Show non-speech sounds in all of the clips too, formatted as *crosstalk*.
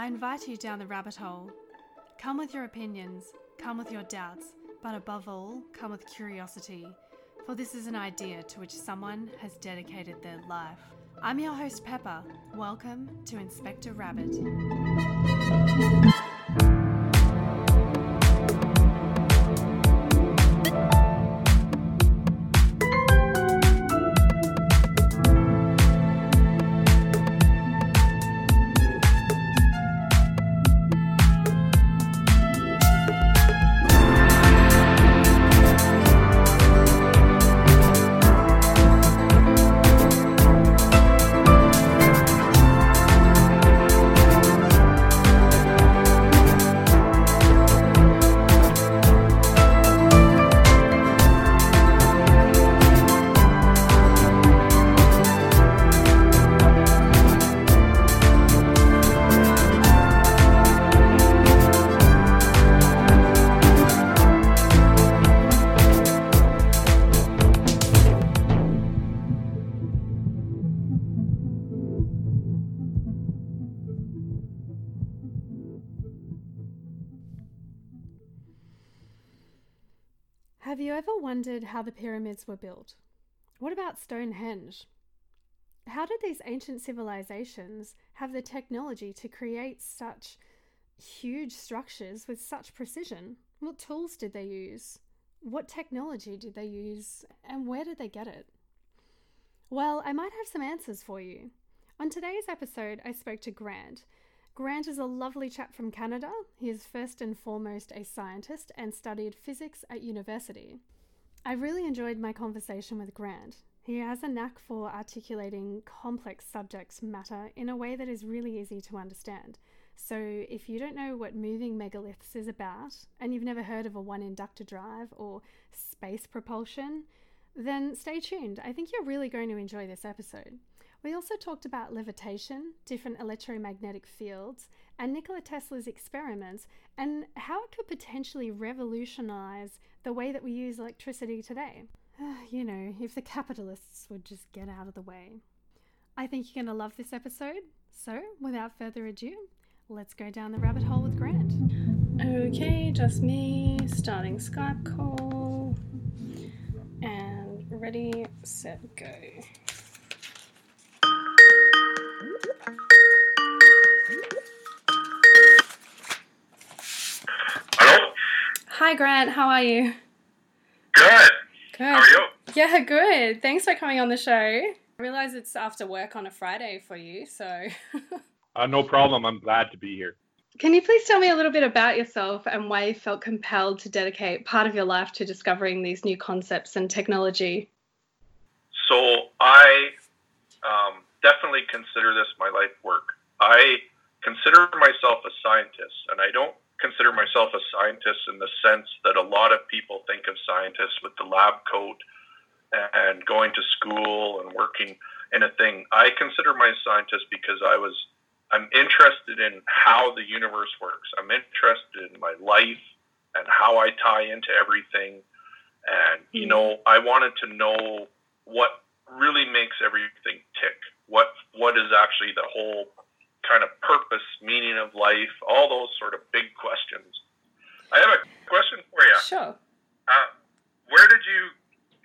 I invite you down the rabbit hole. Come with your opinions, come with your doubts, but above all, come with curiosity, for this is an idea to which someone has dedicated their life. I'm your host, Pepper. Welcome to Inspector Rabbit. Pyramids were built? What about Stonehenge? How did these ancient civilizations have the technology to create such huge structures with such precision? What tools did they use? What technology did they use? And where did they get it? Well, I might have some answers for you. On today's episode, I spoke to Grant, Grant is a lovely chap from Canada. He is first and foremost a scientist and studied physics at university. I really enjoyed my conversation with Grant. He has a knack for articulating complex subject matter in a way that is really easy to understand. So, if you don't know what moving megaliths is about, and you've never heard of a one inductor drive or space propulsion, then stay tuned. I think you're really going to enjoy this episode. We also talked about levitation, different electromagnetic fields, and Nikola Tesla's experiments, and how it could potentially revolutionize the way that we use electricity today. *sighs* you know, if the capitalists would just get out of the way. I think you're going to love this episode. So, without further ado, let's go down the rabbit hole with Grant. Okay, just me starting Skype call. And ready, set, go. Hello? Hi, Grant. How are you? Good. Good. How are you? Yeah, good. Thanks for coming on the show. I realize it's after work on a Friday for you, so. *laughs* Uh, no problem. I'm glad to be here. Can you please tell me a little bit about yourself and why you felt compelled to dedicate part of your life to discovering these new concepts and technology? So, I um, definitely consider this my life work. I consider myself a scientist, and I don't consider myself a scientist in the sense that a lot of people think of scientists with the lab coat and going to school and working in a thing. I consider myself a scientist because I was I'm interested in how the universe works. I'm interested in my life and how I tie into everything. And you hmm. know, I wanted to know what really makes everything tick. What what is actually the whole kind of purpose, meaning of life, all those sort of big questions. I have a question for you. Sure. Uh, where did you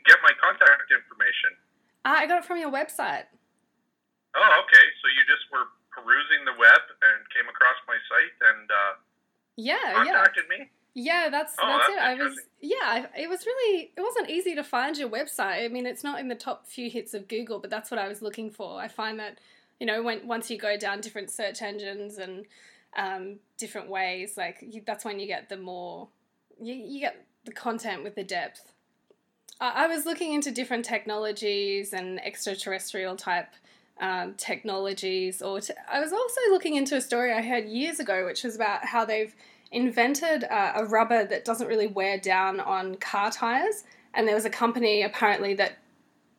get my contact information? Uh, I got it from your website. Oh, okay. So you just were perusing the web and came across my site and uh, Yeah, yeah. contacted me? Yeah, that's Oh, that's, that's it. I was yeah, it was really it wasn't easy to find your website. I mean, it's not in the top few hits of Google, but that's what I was looking for. I find that you know when once you go down different search engines and um, different ways, like you, that's when you get the more you, you get the content with the depth. I, I was looking into different technologies and extraterrestrial type um, technologies, or t- I was also looking into a story I heard years ago, which was about how they've invented uh, a rubber that doesn't really wear down on car tires. And there was a company apparently that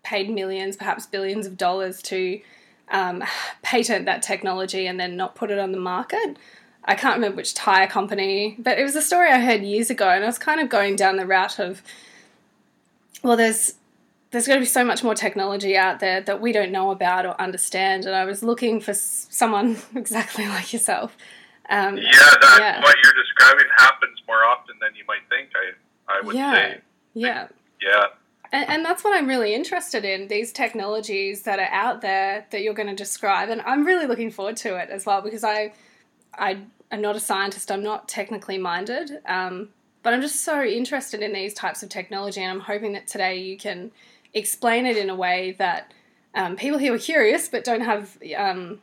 paid millions, perhaps billions of dollars to um, patent that technology and then not put it on the market. I can't remember which tire company, but it was a story I heard years ago, and I was kind of going down the route of, well, there's there's going to be so much more technology out there that we don't know about or understand, and I was looking for someone *laughs* exactly like yourself Um, yeah, that yeah. what you're describing happens more often than you might think. I I would yeah. say. Yeah. Yeah. And, and, that's what I'm really interested in these technologies that are out there that you're going to describe. And I'm really looking forward to it as well because I, I am not a scientist, I'm not technically minded, um, but I'm just so interested in these types of technology. And I'm hoping that today you can explain it in a way that um, people who are curious but don't have, um,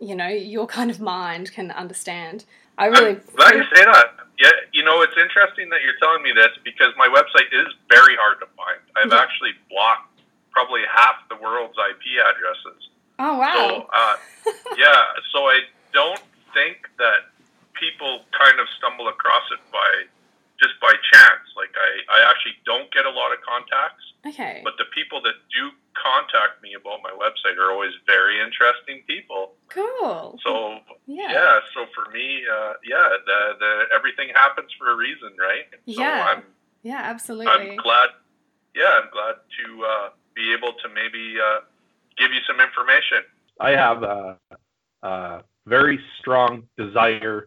you know, your kind of mind can understand. I really. I'm glad you say that yeah, you know, it's interesting that you're telling me this because my website is very hard to find. I've yeah. actually blocked probably half the world's IP addresses. Oh wow! So, uh, *laughs* yeah, so I don't think that people kind of stumble across it by just by chance. Like I, I actually don't get a lot of contacts. Okay. But the people that do contact me about my website are always very interesting people. Cool. So yeah, yeah so for me, uh, yeah, the, the everything happens for a reason, right? Yeah. I'm, yeah, absolutely. I'm glad. Yeah, I'm glad to uh, be able to maybe uh, give you some information. I have a, a very strong desire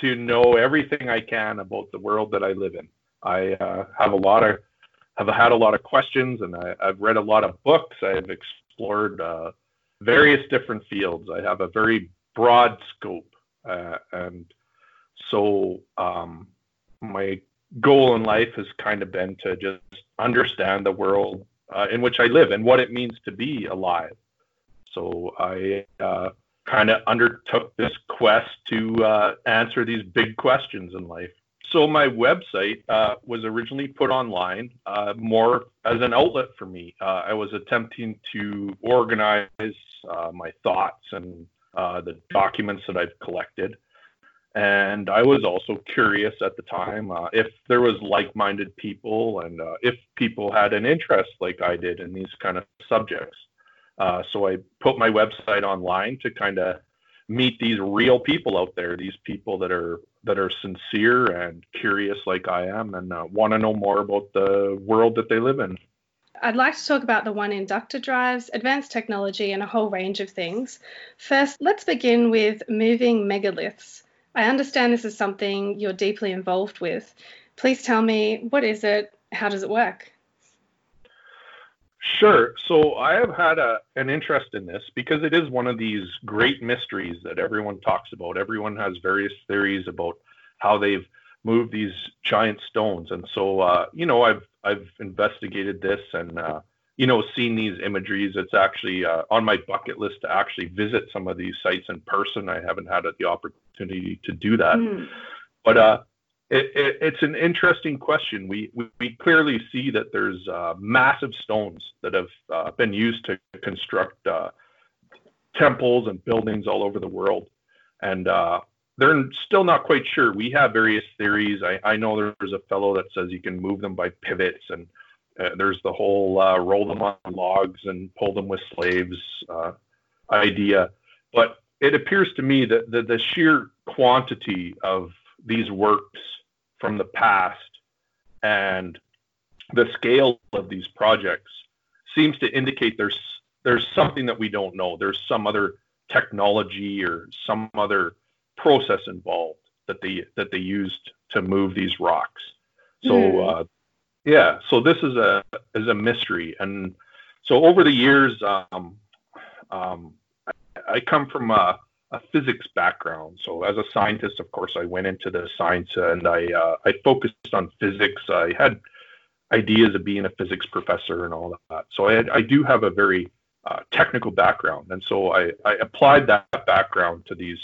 to know everything I can about the world that I live in. I uh, have a lot of have had a lot of questions, and I, have read a lot of books. I've explored uh, various different fields. I have a very broad scope, uh, and so um, my goal in life has kind of been to just understand the world uh, in which I live and what it means to be alive. So I uh, kind of undertook this quest to uh, answer these big questions in life so my website uh, was originally put online uh, more as an outlet for me. Uh, I was attempting to organize uh, my thoughts and uh, the documents that I've collected. And I was also curious at the time uh, if there was like-minded people and if people had an interest like I did in these kind of subjects. so I put my website online to kind of meet these real people out there, these people that are that are sincere and curious like I am and uh, want to know more about the world that they live in. I'd like to talk about the one inductor drives, advanced technology, and a whole range of things. First, let's begin with moving megaliths. I understand this is something you're deeply involved with. Please tell me what is it? How does it work? Sure. So I have had a, an interest in this because it is one of these great mysteries that everyone talks about. Everyone has various theories about how they've moved these giant stones, and so uh, you know I've I've investigated this and uh, you know seen these imageries. It's actually uh, on my bucket list to actually visit some of these sites in person. I haven't had the opportunity to do that, mm. but uh, it, it, it's an interesting question. We, we, we clearly see that there's uh, massive stones that have uh, been used to construct uh, temples and buildings all over the world, and uh, they're still not quite sure. We have various theories. I, I know there's a fellow that says you can move them by pivots, and uh, there's the whole uh, roll them on logs and pull them with slaves idea. But it appears to me that the, the sheer quantity of these works from the past and the scale of these projects seems to indicate there's there's something that we don't know. There's some other technology or some other process involved that they that they used to move these rocks. So mm. uh, yeah, so this is a is a mystery, and so over the years, um, um, I, I, come from a, a physics background. So as a scientist, of course, I went into the science and I uh, I focused on physics. I had ideas of being a physics professor and all that. So I, I do have a very uh, technical background, and so I, I applied that background to these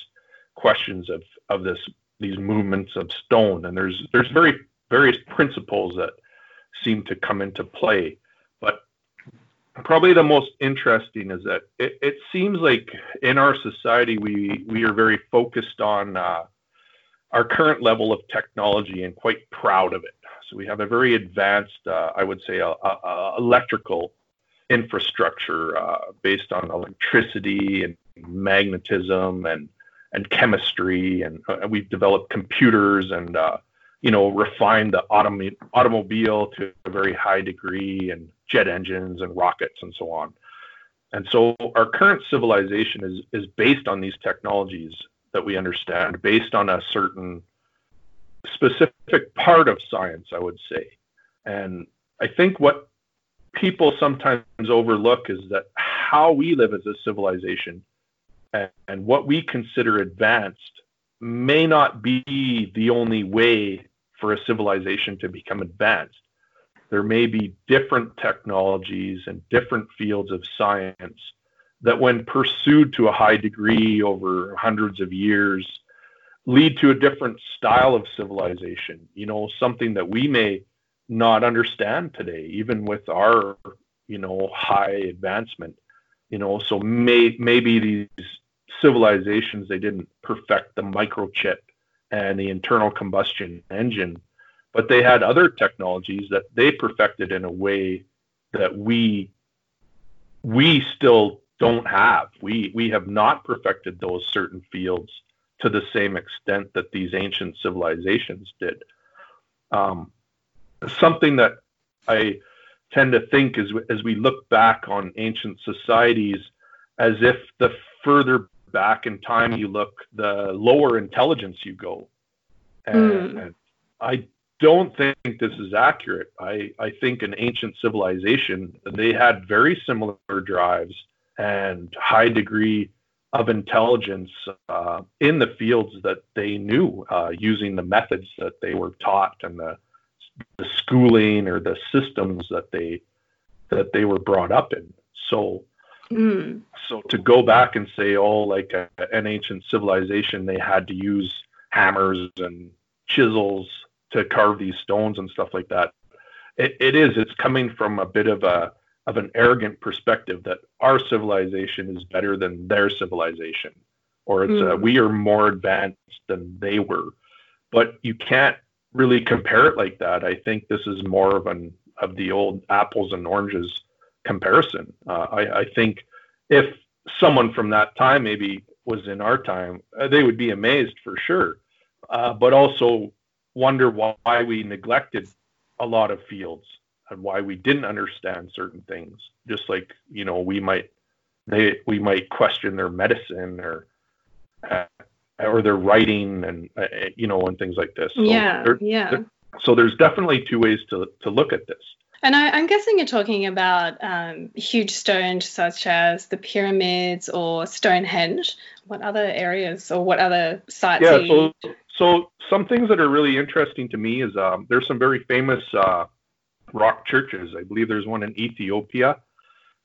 questions of of this these movements of stone. And there's there's very various principles that seem to come into play probably the most interesting is that it, it seems like in our society we we are very focused on uh, our current level of technology and quite proud of it. So we have a very advanced, uh, I would say, a, a, a electrical infrastructure uh, based on electricity and magnetism and and chemistry, and uh, we've developed computers and uh, you know refined the autom- automobile to a very high degree and jet engines and rockets and so on. And so our current civilization is, is based on these technologies. that we understand based on a certain specific part of science, I would say. And I think what people sometimes overlook is that how we live as a civilization and, and what we consider advanced may not be the only way for a civilization to become advanced. There may be different technologies and different fields of science that, when pursued to a high degree over hundreds of years, lead to a different style of civilization. You know, something that we may not understand today, even with our, you know, high advancement. You know, so may, maybe these civilizations they didn't perfect the microchip and the internal combustion engine, but they had other technologies that they perfected in a way that we we still don't have. We we have not perfected those certain fields to the same extent that these ancient civilizations did. Um, something that I tend to think is as we look back on ancient societies, as if the further back in time you look, the lower intelligence you go. And, mm. and I don't think this is accurate. I, I think an ancient civilization, they had very similar drives and high degree of intelligence uh, in the fields that they knew uh, using the methods that they were taught and the, the schooling or the systems that they that they were brought up in. So Mm. So to go back and say, oh, like a, an ancient civilization, they had to use hammers and chisels to carve these stones and stuff like that. It, it is. It's coming from a bit of a of an arrogant perspective that our civilization is better than their civilization, or it's mm. a, we are more advanced than they were. But you can't really compare it like that. I think this is more of an of the old apples and oranges comparison. Uh, I, I, think if someone from that time maybe was in our time, uh, they would be amazed for sure, uh, but also wonder why we neglected a lot of fields and why we didn't understand certain things. Just like you know, we might they we might question their medicine or uh, or their writing and uh, you know and things like this. So yeah, there, yeah. There, so there's definitely two ways to to look at this. And I, am guessing you're talking about um, huge stones such as the pyramids or Stonehenge. What other areas or what other sites? Yeah, so, so some things that are really interesting to me is um, there's some very famous uh, rock churches. I believe there's one in Ethiopia,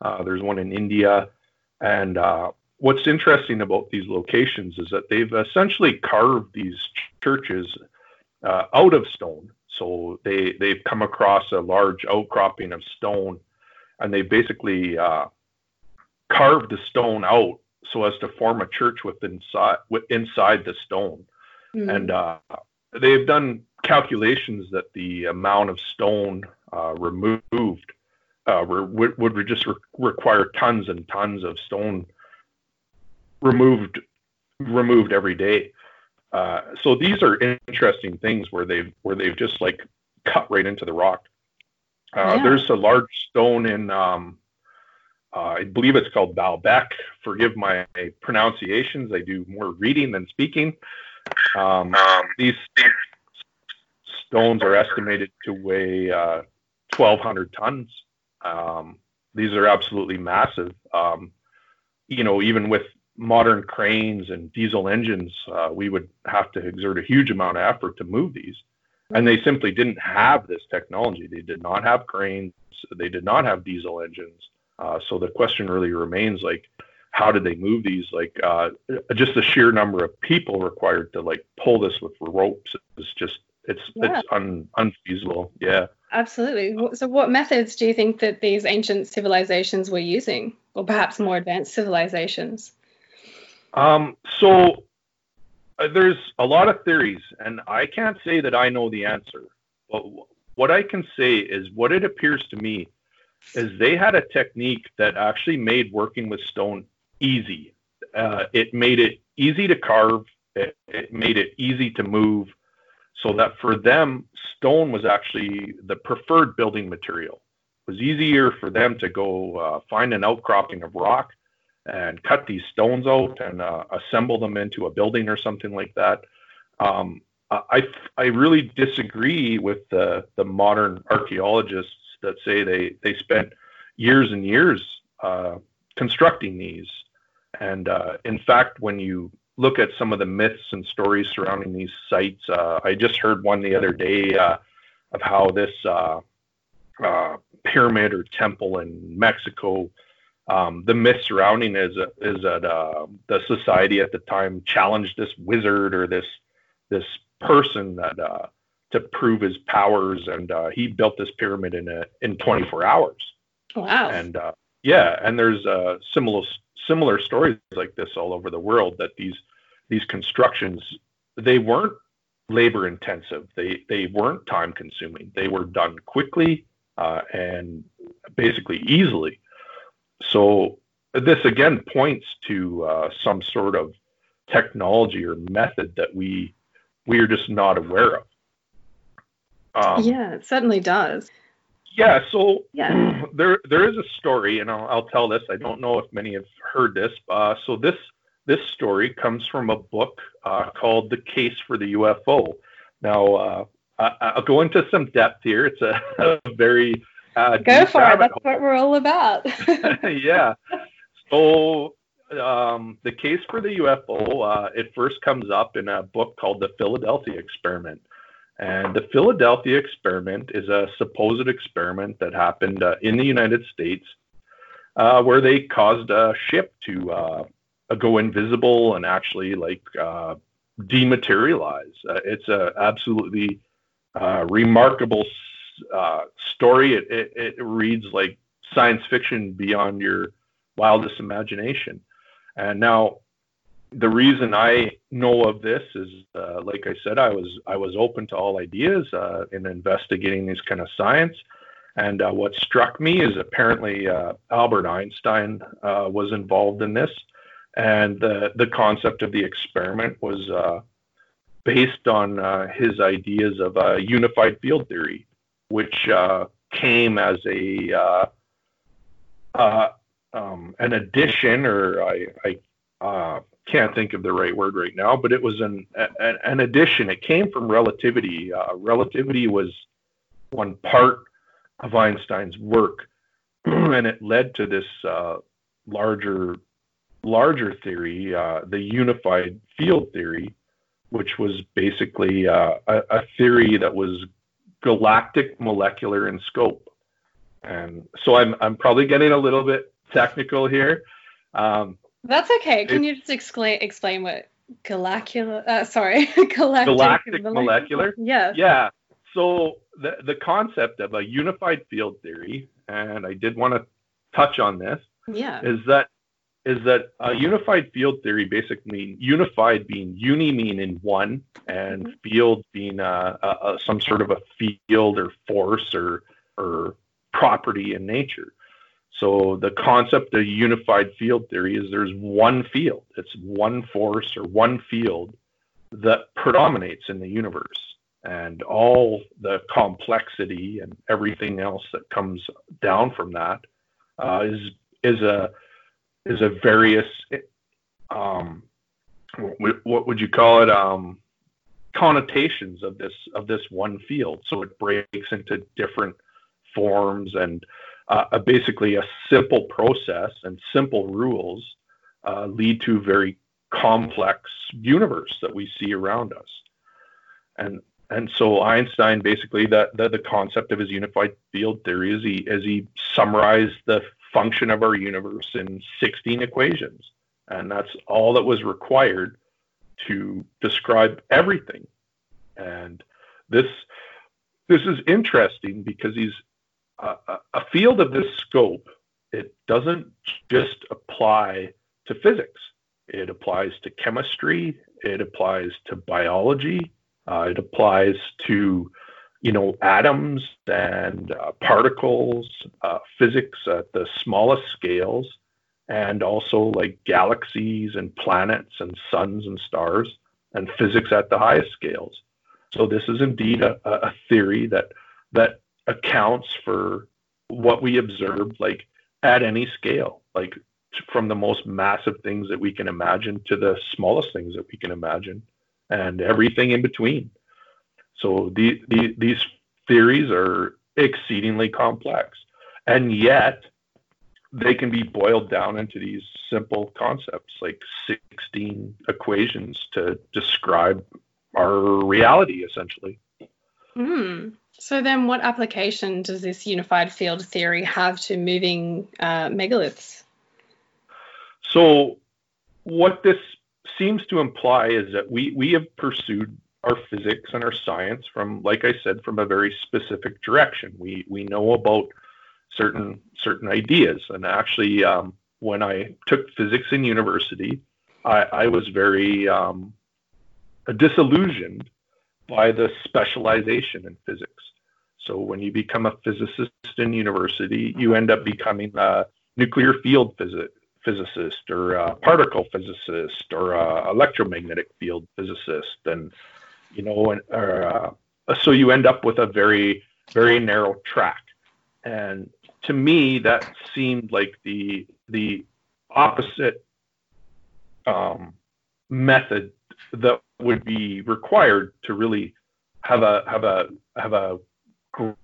uh, there's one in India, and uh, what's interesting about these locations is that they've essentially carved these churches uh, out of stone. So they they've come across a large outcropping of stone, and they basically uh, carved the stone out so as to form a church within inside the stone, mm-hmm. and uh, they've done calculations that the amount of stone uh, removed uh, would, would just re- require tons and tons of stone removed removed every day. Uh, so these are interesting things where they've where they've just like cut right into the rock. Uh, yeah. There's a large stone in, um, uh, I believe it's called Baalbek. Forgive my pronunciations. I do more reading than speaking. Um, um these stones are estimated to weigh 1,200 uh, tons. Um, these are absolutely massive. Um, you know, even with modern cranes and diesel engines, uh, we would have to exert a huge amount of effort to move these. And they simply didn't have this technology. They did not have cranes. They did not have diesel engines. Uh, so the question really remains like, how did they move these? Like, uh, just the sheer number of people required to like pull this with ropes is just it's yeah. it's un, unfeasible. Yeah. Absolutely. So, what methods do you think that these ancient civilizations were using, or perhaps more advanced civilizations? Um, so uh, there's a lot of theories, and I can't say that I know the answer. But what I can say is what it appears to me is they had a technique that actually made working with stone easy. Uh, it made it easy to carve. It, it made it easy to move, so that for them, stone was actually the preferred building material. It was easier for them to go uh, find an outcropping of rock and cut these stones out and uh, assemble them into a building or something like that. Um, I I really disagree with the the modern archaeologists that say they they spent years and years uh, constructing these. And uh, in fact, when you look at some of the myths and stories surrounding these sites, uh, I just heard one the other day uh, of how this uh, uh, pyramid or temple in Mexico. Um, the myth surrounding is is that the society at the time challenged this wizard or this this person that to prove his powers, and he built this pyramid in a, in 24 hours. Wow! And yeah, and there's uh, similar similar stories like this all over the world that these these constructions they weren't labor intensive. They they weren't time consuming. They were done quickly uh, and basically easily. So this again points to uh, some sort of technology or method that we we are just not aware of. Um, yeah, it certainly does. Yeah, so yeah. *clears throat* there there is a story, and I'll, I'll tell this. I don't know if many have heard this. Uh, so this this story comes from a book uh, called "The Case for the UFO." Now, uh, I, will go into some depth here. It's a, *laughs* a very uh, go for it. That's what we're all about. *laughs* yeah. So um, the case for the UFO uh, it first comes up in a book called "The Philadelphia Experiment." And the Philadelphia experiment is a supposed experiment that happened uh, in the United States uh, where they caused a ship to uh, go invisible and actually like uh, dematerialize. Uh, it's a absolutely uh, remarkable story. It, it, it reads like science fiction beyond your wildest imagination. And now the reason I know of this is, uh, like I said, I was I was open to all ideas uh, in investigating this kind of science. And uh, what struck me is apparently uh, Albert Einstein uh, was involved in this, and the the concept of the experiment was uh, based on his ideas of a unified field theory, which came as a um, an addition, or I, I can't think of the right word right now, but it was an an, an addition. It came from relativity. Uh, relativity was one part of Einstein's work, *clears throat* and it led to this uh, larger larger theory, uh, the unified field theory, which was basically uh, a, a theory that was galactic molecular in scope. And so I'm I'm probably getting a little bit technical here. Um, that's okay. Can it, you just explain explain what galacula? Uh, sorry, *laughs* galactic, galactic molecular. molecular. Yeah. Yeah. So the the concept of a unified field theory, and I did want to touch on this. Yeah. Is that is that a unified field theory basically unified being uni mean in one and mm-hmm. field being a, a, a, some sort of a field or force or or property in nature. So the concept of unified field theory is there's one field. It's one force or one field that predominates in the universe. And all the complexity and everything else that comes down from that uh, is is a is a various um, what would you call it um, connotations of this of this one field. So it breaks into different forms and uh, basically a simple process and simple rules uh, lead to very complex universe that we see around us. And and so Einstein basically that the, the concept of his unified field theory is he as he summarized the function of our universe in 16 equations. And that's all that was required to describe everything. And this this is interesting because he's a, field of this scope, it doesn't just apply to physics. It applies to chemistry. It applies to biology. Uh, it applies to, you know, atoms and uh, particles, uh, physics at the smallest scales, and also like galaxies and planets and suns and stars, and physics at the highest scales. So this is indeed a, a theory that that accounts for what we observe like at any scale like from the most massive things that we can imagine to the smallest things that we can imagine and everything in between. So the, the, these theories are exceedingly complex, and yet they can be boiled down into these simple concepts like 16 equations to describe our reality essentially. Mm. So then, what application does this unified field theory have to moving uh, megaliths? So, what this seems to imply is that we we have pursued our physics and our science from, like I said, from a very specific direction. We we know about certain certain ideas, and actually, um, when I took physics in university, I, I was very um, disillusioned by the specialization in physics. So when you become a physicist in university, you end up becoming a nuclear field phys- physicist or a particle physicist or a electromagnetic field physicist, and you know, and uh, so you end up with a very very narrow track. And to me, that seemed like the the opposite um, method that would be required to really have a have a have a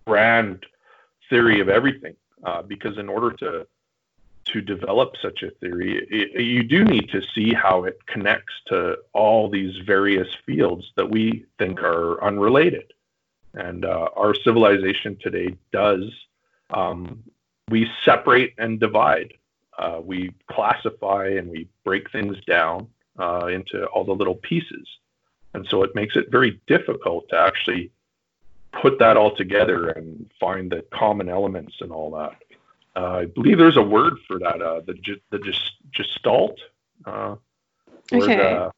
grand theory of everything. Uh, because in order to to develop such a theory, it, you do need to see how it connects to all these various fields that we think are unrelated. And uh, our civilization today does. Um, we separate and divide. Uh, we classify and we break things down uh, into all the little pieces. And so it makes it very difficult to actually put that all together and find the common elements and all that. Uh, I believe there's a word for that, uh, the the just, gestalt. Uh, okay. The,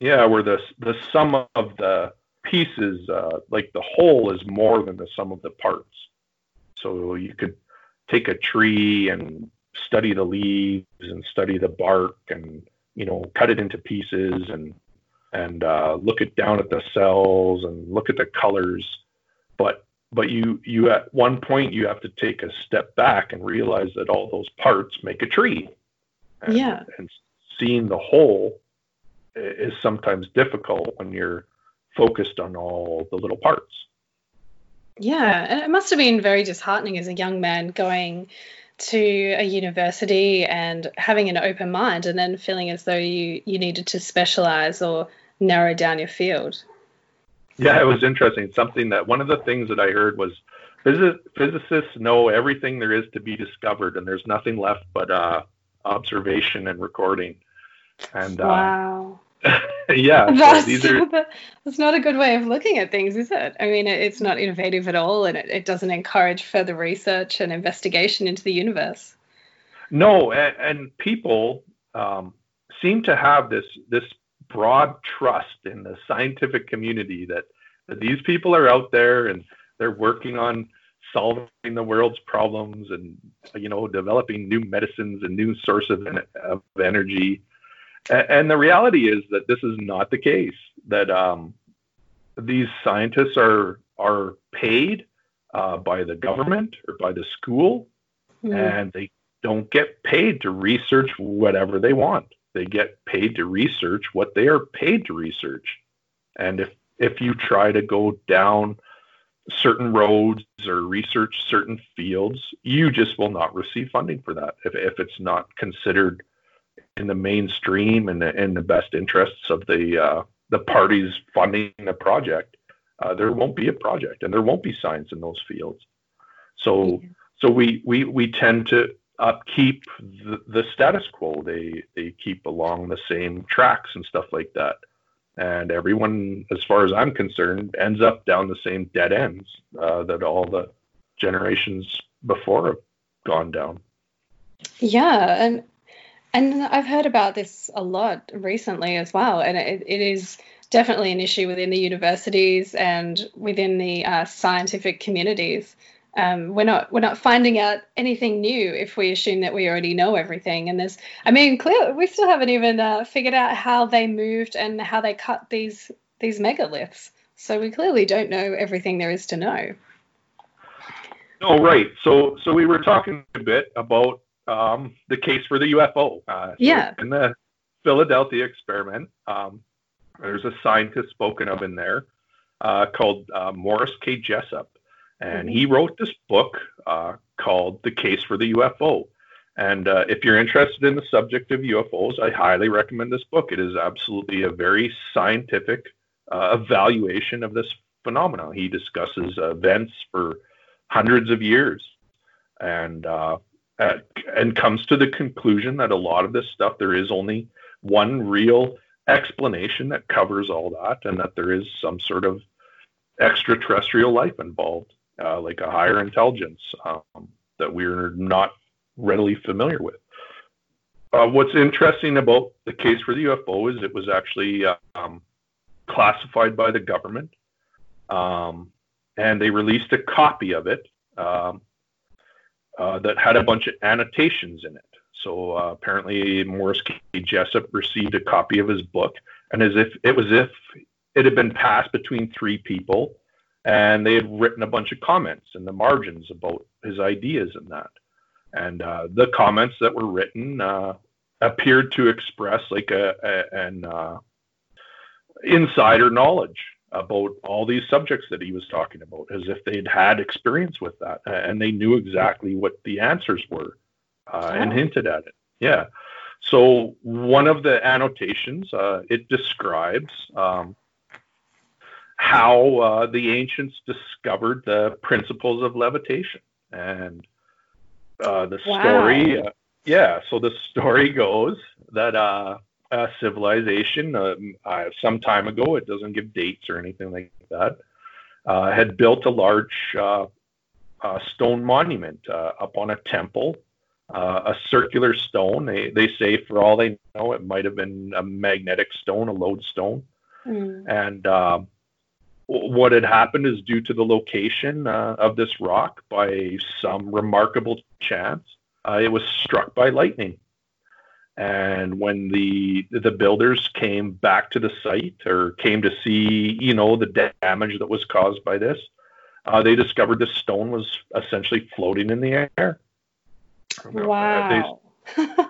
yeah, where the the sum of the pieces, uh, like the whole, is more than the sum of the parts. So you could take a tree and study the leaves and study the bark and you know cut it into pieces and and uh, look it down at the cells and look at the colors. But but you you at one point you have to take a step back and realize that all those parts make a tree. And, yeah. and seeing the whole is sometimes difficult when you're focused on all the little parts. Yeah and it must have been very disheartening as a young man going to a university and having an open mind and then feeling as though you you needed to specialize or narrow down your field yeah, it was interesting. Something that one of the things that I heard was physic, physicists know everything there is to be discovered, and there's nothing left but uh, observation and recording. And uh, wow. *laughs* yeah, that's, so are... that's not a good way of looking at things, is it? I mean, it's not innovative at all, and it, it doesn't encourage further research and investigation into the universe. No, and, and people um, seem to have this this broad trust in the scientific community that, that these people are out there and they're working on solving the world's problems and you know developing new medicines and new sources of, of energy and, the reality is that this is not the case that um, these scientists are are paid uh, by the government or by the school mm. and they don't get paid to research whatever they want they get paid to research what they are paid to research. And if if you try to go down certain roads or research certain fields, you just will not receive funding for that if, if it's not considered in the mainstream and the, in the best interests of the uh, the parties funding the project. Uh, there won't be a project, and there won't be science in those fields. So so we we we tend to upkeep the, the status quo. They they keep along the same tracks and stuff like that. And everyone, as far as I'm concerned, ends up down the same dead ends uh, that all the generations before have gone down. Yeah, and and I've heard about this a lot recently as well, and it, it is definitely an issue within the universities and within the uh, scientific communities um, we're not we're not finding out anything new if we assume that we already know everything. And there's, I mean, clearly we still haven't even uh, figured out how they moved and how they cut these these megaliths. So we clearly don't know everything there is to know. No, right. So so we were talking a bit about um, the case for the UFO. Uh, so Yeah. in the Philadelphia experiment, um, there's a scientist spoken of in there uh, called uh, Morris K. Jessup, and he wrote this book uh, called "The Case for the UFO." And uh, if you're interested in the subject of UFOs, I highly recommend this book. It is absolutely a very scientific uh, evaluation of this phenomenon. He discusses events for hundreds of years, and uh, at, and comes to the conclusion that a lot of this stuff there is only one real explanation that covers all that, and that there is some sort of extraterrestrial life involved, uh, like a higher intelligence um, that we're not readily familiar with. Uh, what's interesting about the case for the UFO is it was actually uh, um, classified by the government, um, and they released a copy of it um, uh, that had a bunch of annotations in it. So uh, apparently, Morris K. Jessup received a copy of his book, and as if it was if it had been passed between three people, and they had written a bunch of comments in the margins about his ideas and that. And uh, the comments that were written uh, appeared to express like a, a an uh, insider knowledge about all these subjects that he was talking about, as if they'd had experience with that, and they knew exactly what the answers were uh, and Oh. hinted at it. Yeah. So one of the annotations uh, it describes um, how uh, the ancients discovered the principles of levitation, and uh, the Wow. story. Uh, yeah. So the story goes that uh, civilization um, uh, some time ago, it doesn't give dates or anything like that, uh, had built a large uh, uh, stone monument uh, up on a temple, uh, a circular stone. They, they say, for all they know, it might have been a magnetic stone, a lodestone. Mm. And um, what had happened is due to the location uh, of this rock, by some remarkable chance, uh, it was struck by lightning. And when the the builders came back to the site or came to see, you know, the damage that was caused by this, uh, they discovered the stone was essentially floating in the air. Uh, they- Wow. *laughs*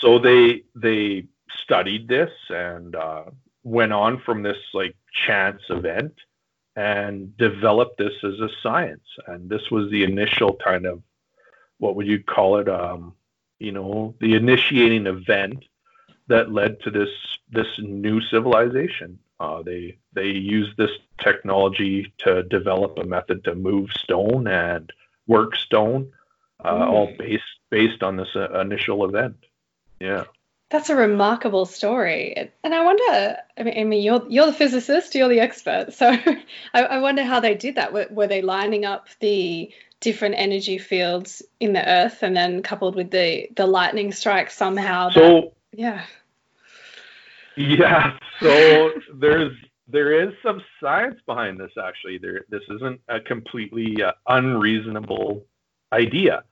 so they they studied this and uh, went on from this like chance event and developed this as a science and this was the initial kind of what would you call it um, you know the initiating event that led to this this new civilization. Uh, they they used this technology to develop a method to move stone and work stone uh, Mm. all based based on this uh, initial event. Yeah That's a remarkable story, and I wonder. I mean, I mean, you're you're the physicist, you're the expert, so *laughs* I, I wonder how they did that. Were, were they lining up the different energy fields in the Earth, and then coupled with the the lightning strike somehow? that- so yeah. Yeah, so there's there is some science behind this actually. There this isn't a completely uh, unreasonable idea.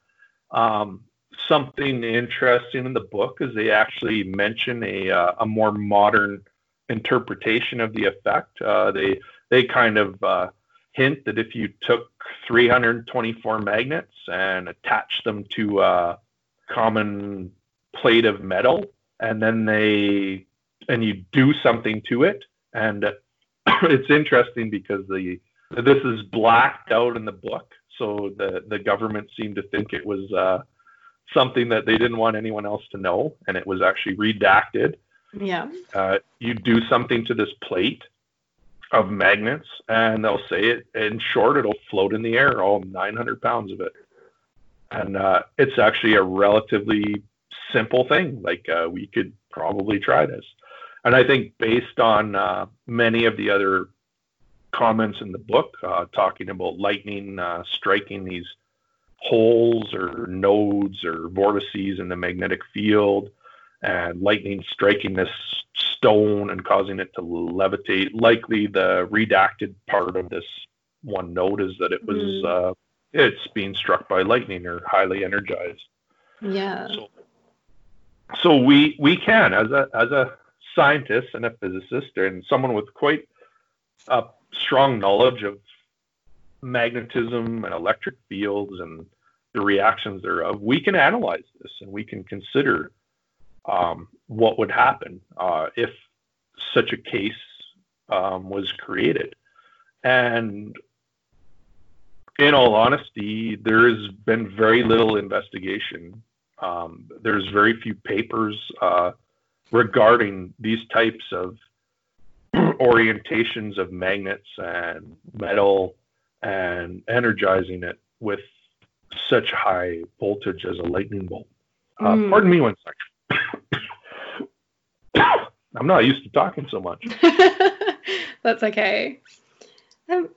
Um, something interesting in the book is they actually mention a uh, a more modern interpretation of the effect. Uh, they they kind of uh, hint that if you took 324 magnets and attached them to a common plate of metal, and then they and you do something to it and *coughs* it's interesting because the this is blacked out in the book so the the government seemed to think it was uh, something that they didn't want anyone else to know and it was actually redacted. Yeah. uh, you do something to this plate of magnets and they'll say it in short it'll float in the air all 900 pounds of it. And uh, it's actually a relatively simple thing like uh, we could probably try this. And i think based on uh, many of the other comments in the book uh, talking about lightning uh, striking these holes or nodes or vortices in the magnetic field and lightning striking this stone and causing it to levitate. Likely, the redacted part of this one note is that it was Mm. uh, it's being struck by lightning or highly energized. Yeah. So, so we we can as a as a scientist and a physicist and someone with quite a strong knowledge of magnetism and electric fields and the reactions thereof, we can analyze this and we can consider um, what would happen uh, if such a case um, was created. And in all honesty, there has been very little investigation. Um, there's very few papers uh, regarding these types of *clears throat* orientations of magnets and metal and energizing it with such high voltage as a lightning bolt. Uh, mm. Pardon me one second. *coughs* I'm not used to talking so much. *laughs* That's okay. Um,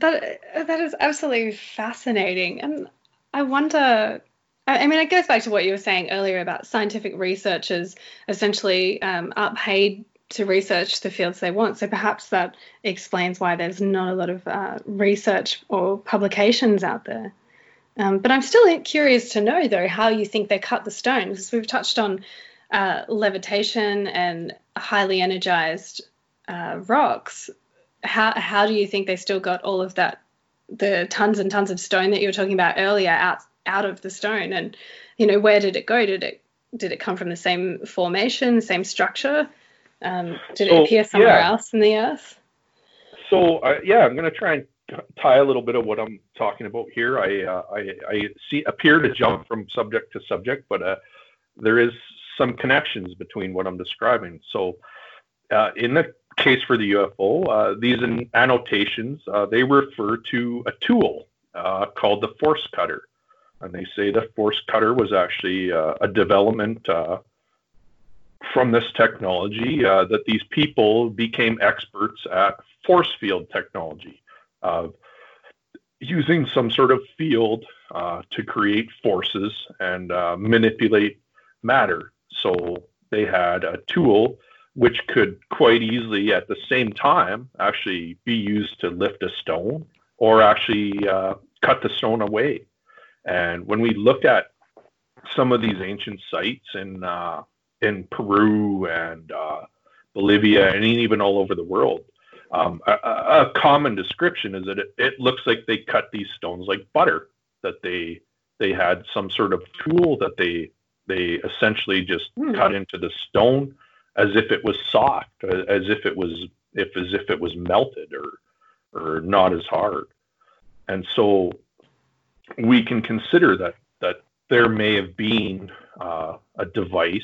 that that is absolutely fascinating, and I wonder. I mean, it goes back to what you were saying earlier about scientific researchers essentially um, are paid to research the fields they want. So perhaps that explains why there's not a lot of uh, research or publications out there. Um, but I'm still curious to know, though, how you think they cut the stone, because we've touched on uh, levitation and highly energized uh, rocks. How, how do you think they still got all of that, the tons and tons of stone that you were talking about earlier, out out of the stone? And you know, where did it go? Did it did it come from the same formation, same structure? Um, did so, it appear somewhere yeah. else in the earth? So uh, yeah, I'm going to try and tie a little bit of what I'm talking about here. I uh, I, I, see appear to jump from subject to subject, but uh, there is some connections between what I'm describing. So uh, in the case for the UFO, uh, these annotations uh, they refer to a tool uh, called the force cutter, and they say the force cutter was actually a development from this technology that these people became experts at force field technology of using some sort of field uh, to create forces and uh, manipulate matter. So they had a tool which could quite easily, at the same time, actually be used to lift a stone or actually uh, cut the stone away. And when we look at some of these ancient sites in uh, in Peru and uh, Bolivia and even all over the world, um, a, a, common description is that it, it, looks like they cut these stones like butter. That they they had some sort of tool that they they essentially just hmm. cut into the stone as if it was soft, as if it was if as if it was melted or or not as hard. And so we can consider that that there may have been uh, a device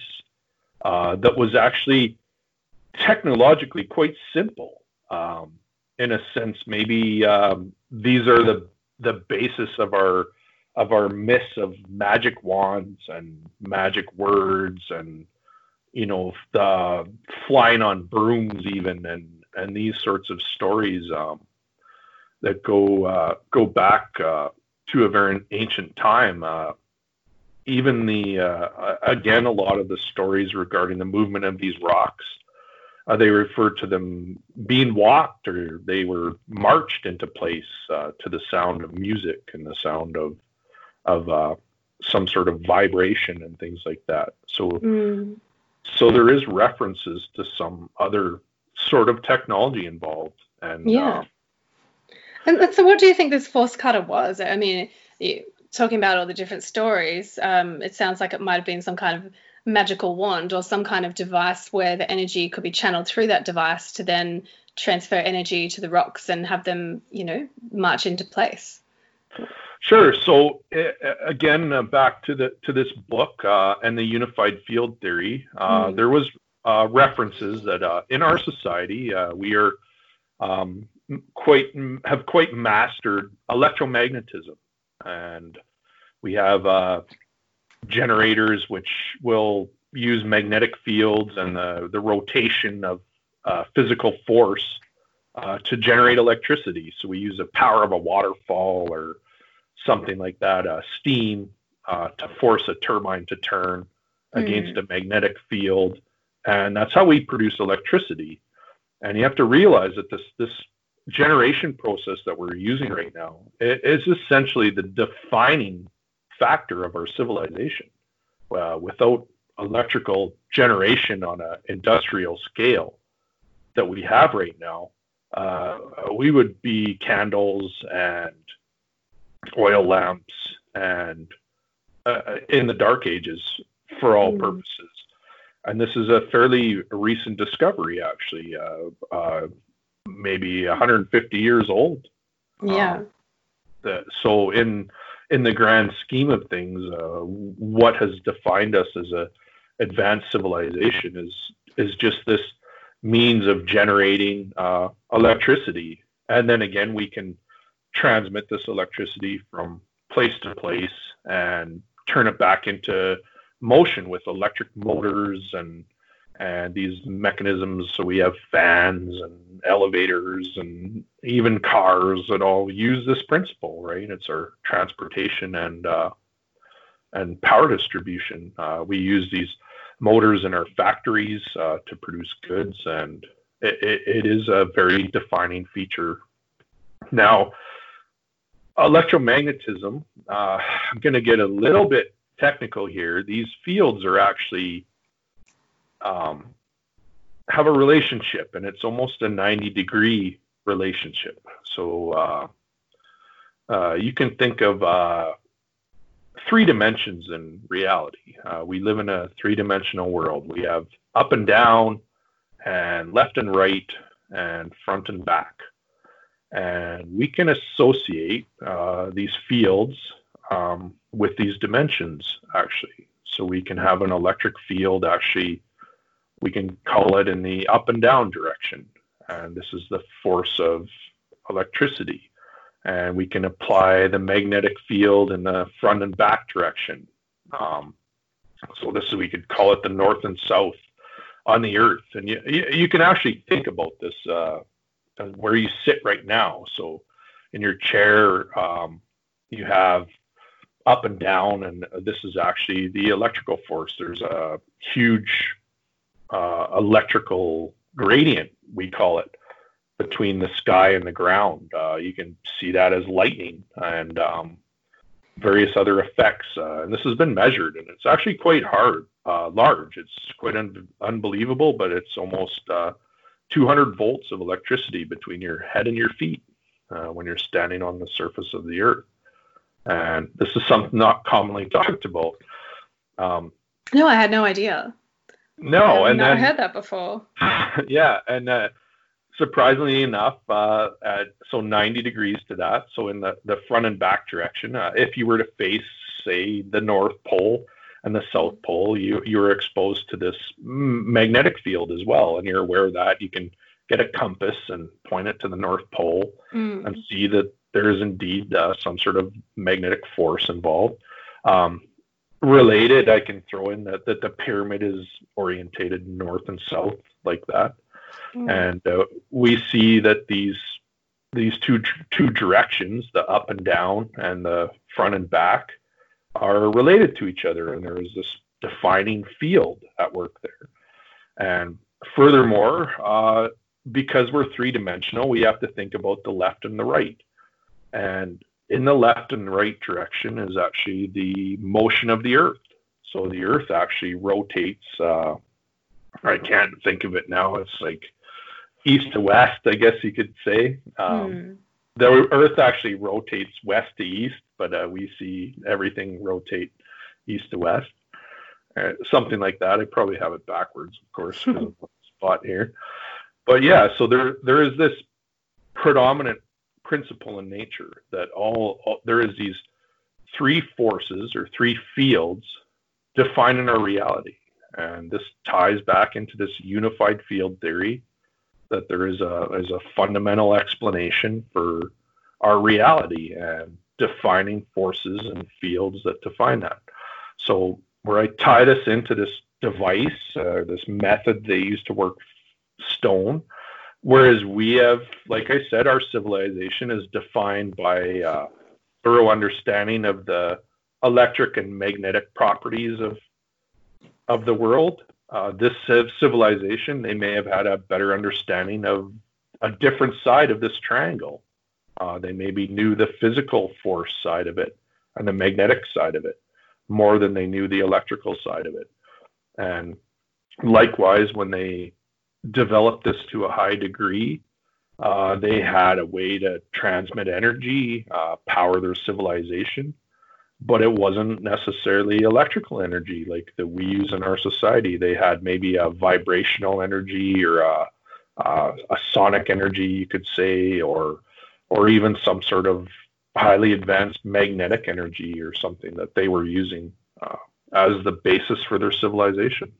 uh, that was actually technologically quite simple um, in a sense, maybe um, these are the the basis of our of our myths of magic wands and magic words and you know the flying on brooms even and and these sorts of stories um, that go uh, go back uh, to a very ancient time. Uh, even the uh, again a lot of the stories regarding the movement of these rocks uh, they refer to them being walked or they were marched into place uh, to the sound of music and the sound of of uh, some sort of vibration and things like that. So mm. so there is references to some other sort of technology involved. And yeah. Uh, and so, what do you think this force cutter was? I mean, talking about all the different stories, um, it sounds like it might have been some kind of magical wand or some kind of device where the energy could be channeled through that device to then transfer energy to the rocks and have them, you know, march into place. Sure. So uh, again, uh, back to the to this book uh, and the unified field theory, mm. there was uh, references that uh, in our society we are um, quite have quite mastered electromagnetism, and we have generators which will use magnetic fields and the, the rotation of uh, physical force uh, to generate electricity. So we use the power of a waterfall or something like that, uh, steam uh, to force a turbine to turn mm. against a magnetic field. And that's how we produce electricity. And you have to realize that this, this generation process that we're using right now is essentially the defining factor of our civilization. Uh, without electrical generation on an industrial scale that we have right now, uh, we would be candles and oil lamps and uh, in the Dark Ages for all mm. purposes. And this is a fairly recent discovery, actually, uh, uh, maybe 150 years old. Yeah. Um, the, so in in the grand scheme of things, uh, what has defined us as a advanced civilization is is just this means of generating uh, electricity, and then again we can transmit this electricity from place to place and turn it back into motion with electric motors and and these mechanisms. So we have fans and elevators and even cars that all use this principle, right? It's our transportation and uh, and power distribution. Uh, we use these motors in our factories uh, to produce goods, and it, it, is a very defining feature. Now, electromagnetism. Uh, I'm going to get a little bit technical here. These fields are actually um, have a relationship, and it's almost a 90 degree relationship. So uh, uh, you can think of uh, three dimensions in reality. Uh, we live in a three dimensional world. We have up and down, and left and right, and front and back. And we can associate uh, these fields um, with these dimensions, actually. So we can have an electric field actually we can call it in the up and down direction. And this is the force of electricity. And we can apply the magnetic field in the front and back direction. Um, so this is, we could call it the north and south on the earth. And you, you can actually think about this uh, where you sit right now. So in your chair, um, you have up and down, and this is actually the electrical force. There's a huge uh, electrical gradient, we call it, between the sky and the ground. Uh, you can see that as lightning and um, various other effects. Uh, and this has been measured, and it's actually quite hard, uh, large. It's quite un- unbelievable, but it's almost uh, 200 volts of electricity between your head and your feet uh, when you're standing on the surface of the earth. And this is something not commonly talked about. Um, no, I had no idea. No, and I've and never then, heard that before. *laughs* Yeah, and uh, surprisingly enough, uh, at, so 90 degrees to that. So in the, the front and back direction, uh, if you were to face, say, the North Pole and the South Pole, you you are exposed to this magnetic field as well, and you're aware of that. You can get a compass and point it to the North Pole mm. and see that there is indeed uh, some sort of magnetic force involved. Um, related, I can throw in that, that the pyramid is orientated north and south like that, mm. and uh, we see that these these two two directions, the up and down and the front and back, are related to each other, and there is this defining field at work there. And furthermore, uh, because we're three dimensional, we have to think about the left and the right. And in the left and right direction is actually the motion of the Earth. So the Earth actually rotates. Uh, I can't think of it now. It's like east to west, I guess you could say. Um, hmm. The Earth actually rotates west to east, but uh, we see everything rotate east to west. Uh, something like that. I probably have it backwards, of course, *laughs* spot here. But yeah, so there there is this predominant principle in nature that all, all there is these three forces or three fields defining our reality. And this ties back into this unified field theory that there is a is a fundamental explanation for our reality and defining forces and fields that define that. So where I tie this into this device, uh, this method they use to work stone, Whereas we have, like I said, our civilization is defined by uh, thorough understanding of the electric and magnetic properties of of the world. Uh, this civilization, they may have had a better understanding of a different side of this triangle. Uh, they maybe knew the physical force side of it and the magnetic side of it more than they knew the electrical side of it. And likewise, when they developed this to a high degree. Uh, they had a way to transmit energy, uh, power their civilization. but it wasn't necessarily electrical energy like that we use in our society. They had maybe a vibrational energy or a, a, a sonic energy, you could say, or or even some sort of highly advanced magnetic energy or something that they were using uh, as the basis for their civilization.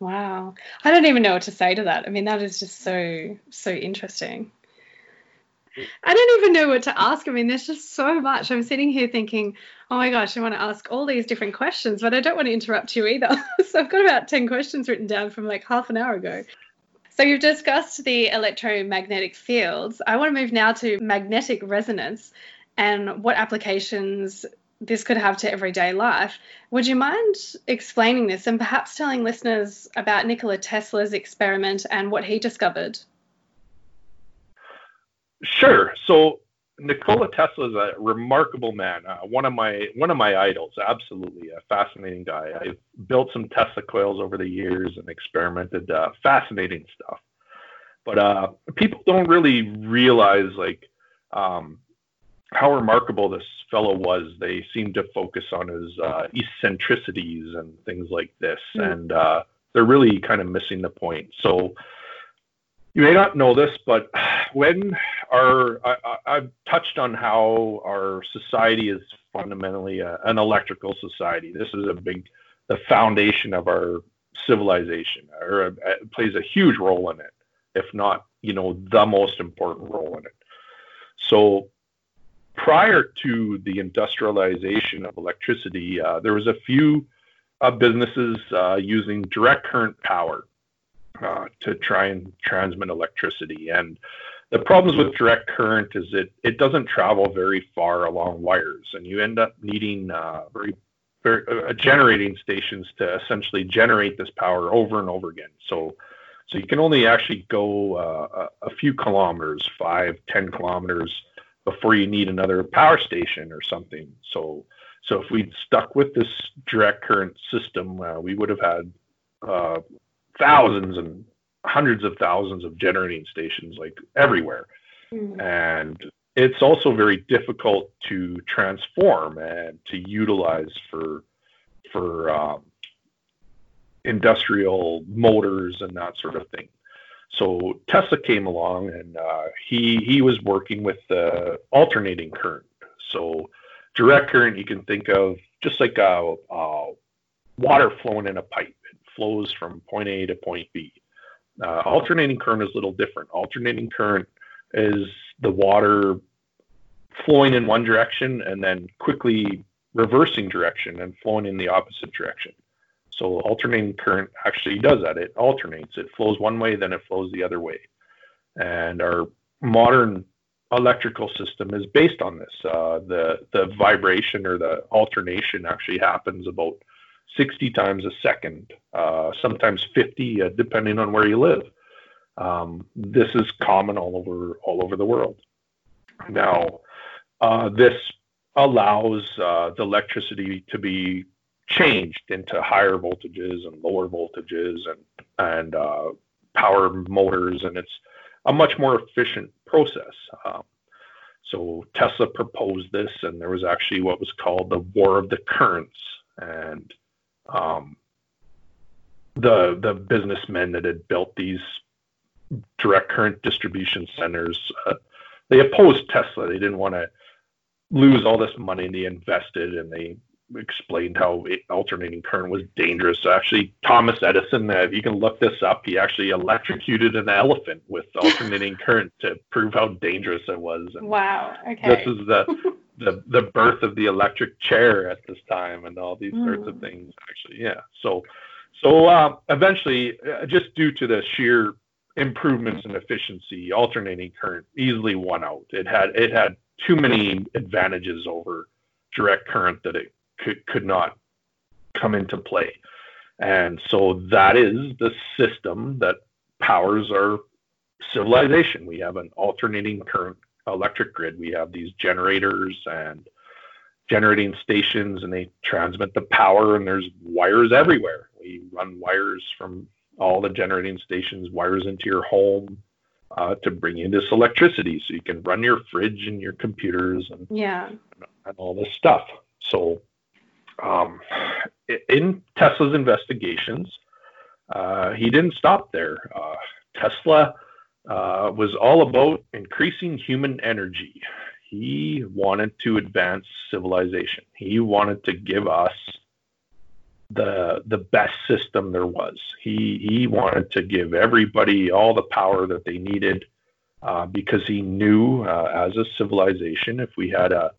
Wow. I don't even know what to say to that. I mean, that is just so, so interesting. I don't even know what to ask. I mean, there's just so much. I'm sitting here thinking, oh my gosh, I want to ask all these different questions, but I don't want to interrupt you either. *laughs* so I've got about 10 questions written down from like half an hour ago. So you've discussed the electromagnetic fields. I want to move now to magnetic resonance and what applications this could have to everyday life. Would you mind explaining this and perhaps telling listeners about Nikola Tesla's experiment and what he discovered? Sure. So Nikola Tesla is a remarkable man. Uh, one of my one of my idols. Absolutely a fascinating guy. I've built some Tesla coils over the years and experimented. Uh, fascinating stuff. But uh, people don't really realize like um, how remarkable this fellow was. They seem to focus on his uh, eccentricities and things like this, mm. and uh, they're really kind of missing the point. So you may not know this, but *sighs* when our I, have touched on how our society is fundamentally a, an electrical society. This is a big, the foundation of our civilization, or a, it plays a huge role in it, if not, you know, the most important role in it. So prior to the industrialization of electricity, uh, there was a few uh, businesses uh, using direct current power uh, to try and transmit electricity. And the problems with direct current is it it doesn't travel very far along wires, and you end up needing uh, very, very uh, generating stations to essentially generate this power over and over again. So so you can only actually go a, a few kilometers, five, ten kilometers, before you need another power station or something. So so if we'd stuck with this direct current system, uh, we would have had uh, thousands and hundreds of thousands of generating stations like everywhere. Mm-hmm. And it's also very difficult to transform and to utilize for for um, industrial motors and that sort of thing. So Tesla came along and uh, he he was working with uh, alternating current. So direct current you can think of just like a, a water flowing in a pipe It flows from point A to point B. Uh, alternating current is a little different. Alternating current is the water flowing in one direction and then quickly reversing direction and flowing in the opposite direction. So alternating current actually does that. It alternates. It flows one way, then it flows the other way. And our modern electrical system is based on this. Uh, the the vibration or the alternation actually happens about 60 times a second, uh, sometimes 50, uh, depending on where you live. Um, this is common all over all over the world. Now, uh, this allows uh, the electricity to be changed into higher voltages and lower voltages and and uh, power motors, and it's a much more efficient process. Um, so Tesla proposed this, and there was actually what was called the War of the Currents, and um, the the businessmen that had built these direct current distribution centers. Uh, they opposed Tesla. They didn't want to lose all this money they invested, and they explained how alternating current was dangerous. Actually, Thomas Edison, uh, you can look this up, he actually electrocuted an elephant with *laughs* alternating current to prove how dangerous it was. And wow. Okay. This is the *laughs* the the birth of the electric chair at this time and all these mm. sorts of hmm. things actually yeah so so uh, eventually uh, just due to the sheer improvements in efficiency alternating current easily won out it had it had too many advantages over direct current that it could could not come into play and so that is the system that powers our civilization we have an alternating current electric grid. We have these generators and generating stations, and they transmit the power, and there's wires everywhere. We run wires from all the generating stations, wires into your home uh, to bring you this electricity so you can run your fridge and your computers and yeah and all this stuff. So, um, in Tesla's investigations, uh, he didn't stop there. Uh, Tesla uh, was all about increasing human energy. He wanted to advance civilization. He wanted to give us the the best system there was. He he wanted to give everybody all the power that they needed uh, because he knew uh, as a civilization, if we had a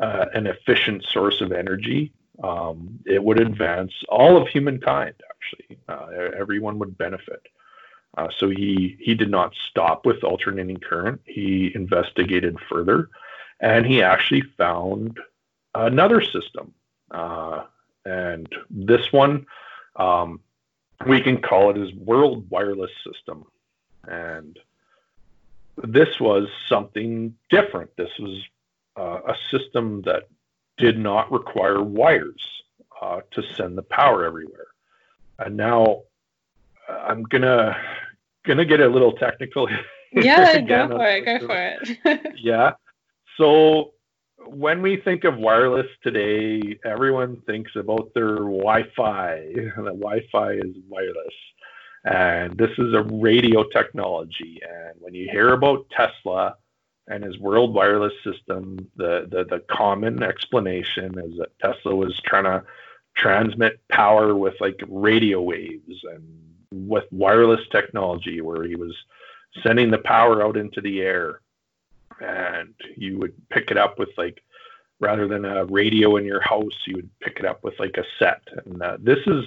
uh, an efficient source of energy, um, it would advance all of humankind. Actually, uh, everyone would benefit. Uh, so he he did not stop with alternating current. He investigated further, and he actually found another system. Uh, and this one, um, we can call it his World Wireless System. And this was something different. This was uh, a system that did not require wires uh, to send the power everywhere. And now I'm gonna gonna get a little technical. *laughs* Yeah, go for it. Go for it. *laughs* yeah. So when we think of wireless today, everyone thinks about their Wi-Fi. *laughs* The Wi-Fi is wireless, and this is a radio technology. And when you hear about Tesla and his world wireless system, the the, the common explanation is that Tesla was trying to transmit power with like radio waves and with wireless technology, where he was sending the power out into the air. And you would pick it up with like rather than a radio in your house you would pick it up with like a set. And uh, this is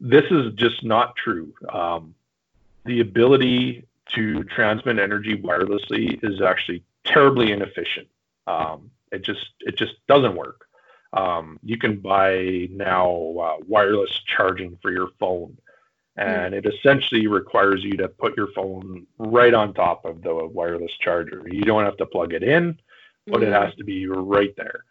this is just not true. Um, the ability to transmit energy wirelessly is actually terribly inefficient um, it just it just doesn't work um, you can buy now uh, wireless charging for your phone and it essentially requires you to put your phone right on top of the wireless charger. You don't have to plug it in, but it has to be right there.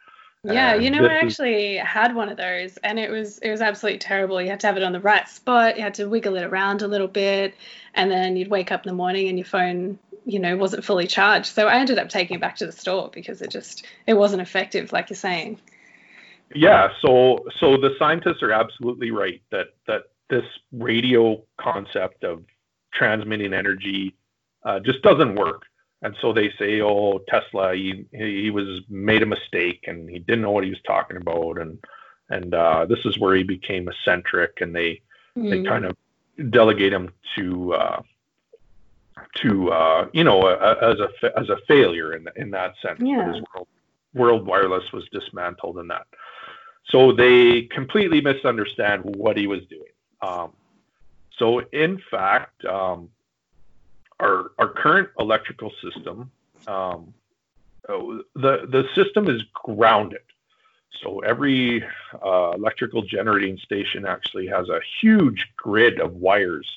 Yeah, and you know, I actually had one of those, and it was it was absolutely terrible. You had to have it on the right spot. You had to wiggle it around a little bit, and then you'd wake up in the morning and your phone, you know, wasn't fully charged. So I ended up taking it back to the store because it just it wasn't effective, like you're saying. Yeah, so so the scientists are absolutely right that that this radio concept of transmitting energy uh, just doesn't work. And so they say, oh, Tesla, he, he was made a mistake and he didn't know what he was talking about. And, and uh, this is where he became eccentric and they, mm. they hmm. kind of delegate him to, uh, to, uh, you know, as a, as a failure in, in that sense. Yeah. His world, world wireless was dismantled in that. So they completely misunderstand what he was doing. Um, so, in fact, um, our our current electrical system, um, uh, the the system is grounded. So every uh, electrical generating station actually has a huge grid of wires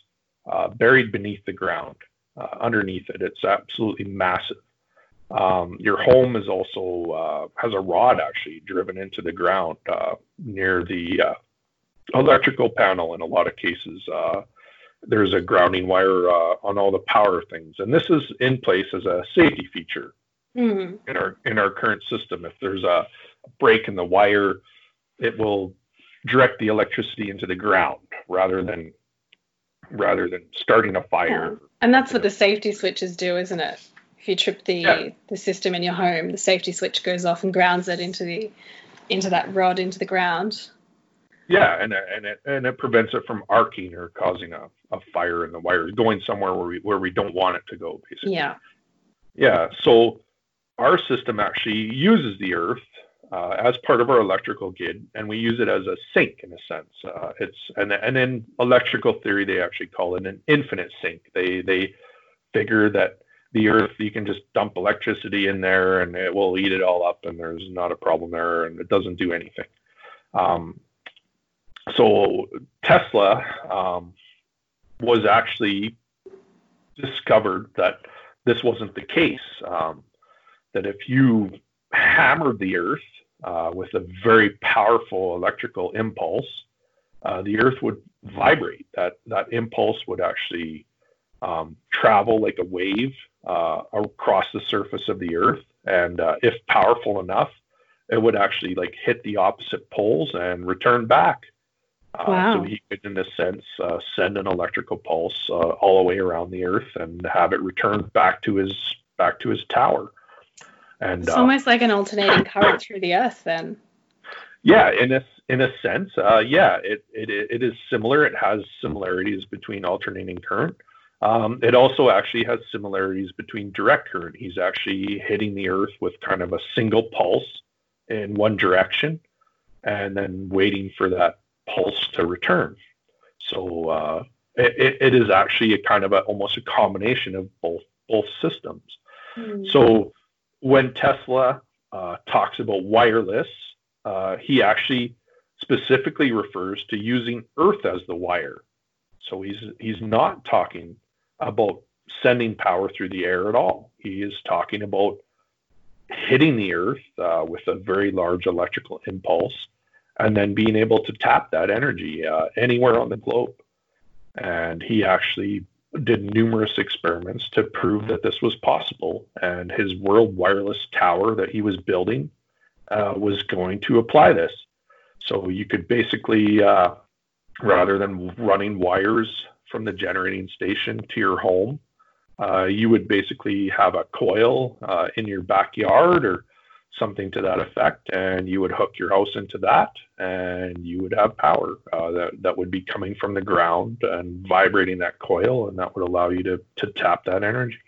uh, buried beneath the ground. Uh, underneath it, it's absolutely massive. Um, your home is also uh, has a rod actually driven into the ground uh, near the electrical panel in a lot of cases. There's a grounding wire uh, on all the power things, and this is in place as a safety feature mm-hmm. in our in our current system. If there's a break in the wire, it will direct the electricity into the ground rather than rather than starting a fire. Yeah. And that's what the safety switches do, isn't it? If you trip the yeah. the system in your home, the safety switch goes off and grounds it into the into that rod into the ground. Yeah, and and it and it prevents it from arcing or causing a, a fire in the wires, going somewhere where we where we don't want it to go, basically. Yeah. Yeah. So our system actually uses the earth uh, as part of our electrical grid, and we use it as a sink in a sense. Uh, it's and and in electrical theory, they actually call it an infinite sink. They they figure that the earth you can just dump electricity in there and it will eat it all up, and there's not a problem there, and it doesn't do anything. Um, so Tesla um, was actually discovered that this wasn't the case. Um, that if you hammered the Earth uh, with a very powerful electrical impulse, uh, the Earth would vibrate. That that impulse would actually um, travel like a wave uh, across the surface of the Earth, and uh, if powerful enough, it would actually like hit the opposite poles and return back. Uh, Wow. so he could, in a sense, uh, send an electrical pulse uh, all the way around the Earth and have it return back to his back to his tower. And It's uh, almost like an alternating current through the earth then. yeah, in a in a sense, uh, yeah, it, it it is similar. It has similarities between alternating current. Um, it also actually has similarities between direct current. He's actually hitting the Earth with kind of a single pulse in one direction, and then waiting for that pulse to return. So uh, it, it, is actually a kind of a, almost a combination of both both systems. Hmm. So when Tesla uh, talks about wireless, uh, he actually specifically refers to using Earth as the wire. So he's he's not talking about sending power through the air at all. He is talking about hitting the Earth uh, with a very large electrical impulse, and then being able to tap that energy uh, anywhere on the globe. And he actually did numerous experiments to prove that this was possible. And his world wireless tower that he was building uh, was going to apply this. So you could basically, uh, rather than running wires from the generating station to your home, uh, you would basically have a coil uh, in your backyard or something to that effect, and you would hook your house into that, and you would have power uh, that that would be coming from the ground and vibrating that coil, and that would allow you to to tap that energy.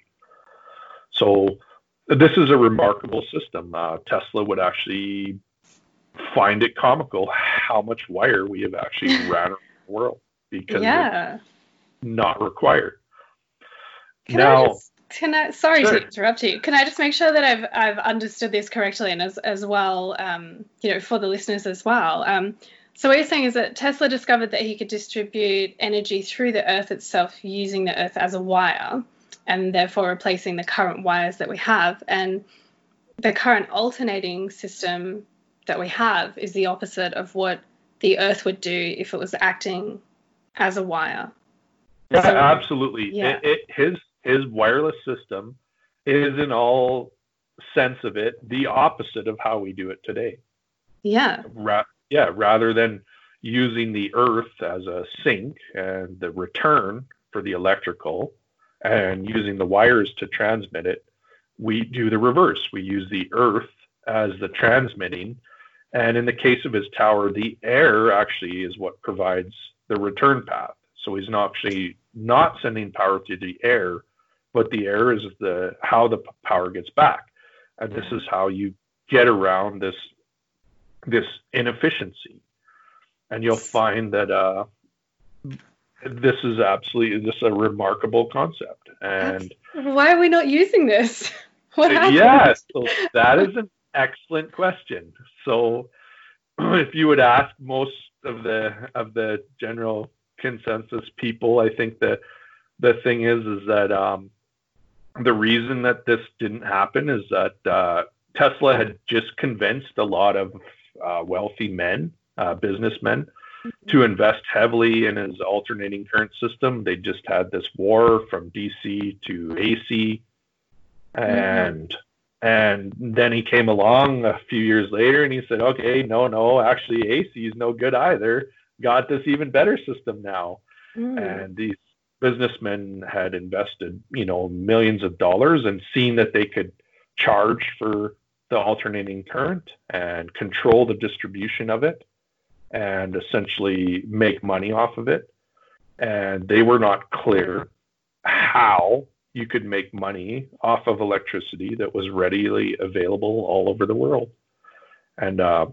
So this is a remarkable system. Uh, Tesla would actually find it comical how much wire we have actually *laughs* ran around the world because it's not required. Can I now, just can I sorry Sure. to interrupt you. Can I just make sure that I've I've understood this correctly and as as well, um, you know, for the listeners as well. Um, so what you're saying is that Tesla discovered that he could distribute energy through the Earth itself using the Earth as a wire, and therefore replacing the current wires that we have. And the current alternating system that we have is the opposite of what the Earth would do if it was acting as a wire. Yeah, So- absolutely. yeah. It, it, his his wireless system is, in all sense of it, the opposite of how we do it today. Yeah. Ra- yeah, rather than using the Earth as a sink and the return for the electrical, and using the wires to transmit it, we do the reverse. We use the Earth as the transmitting, and in the case of his tower, the air actually is what provides the return path. So he's not actually not sending power through the air, but the air is the how the p- power gets back, and this is how you get around this this inefficiency. And you'll find that uh, this is absolutely this is a remarkable concept. And Why are we not using this? *laughs* What happened? yeah, so *laughs* that is an excellent question. So *clears throat* if you would ask most of the of the general consensus people, I think that the thing is is that um, the reason that this didn't happen is that uh, Tesla had just convinced a lot of uh, wealthy men, uh, businessmen, to invest heavily in his alternating current system. They just had this war from DC to AC, and and then he came along a few years later and he said, okay, no, no, actually AC is no good either. Got this even better system now Mm. and these businessmen had invested you know millions of dollars and seen that they could charge for the alternating current and control the distribution of it and essentially make money off of it. And they were not clear how you could make money off of electricity that was readily available all over the world. And uh,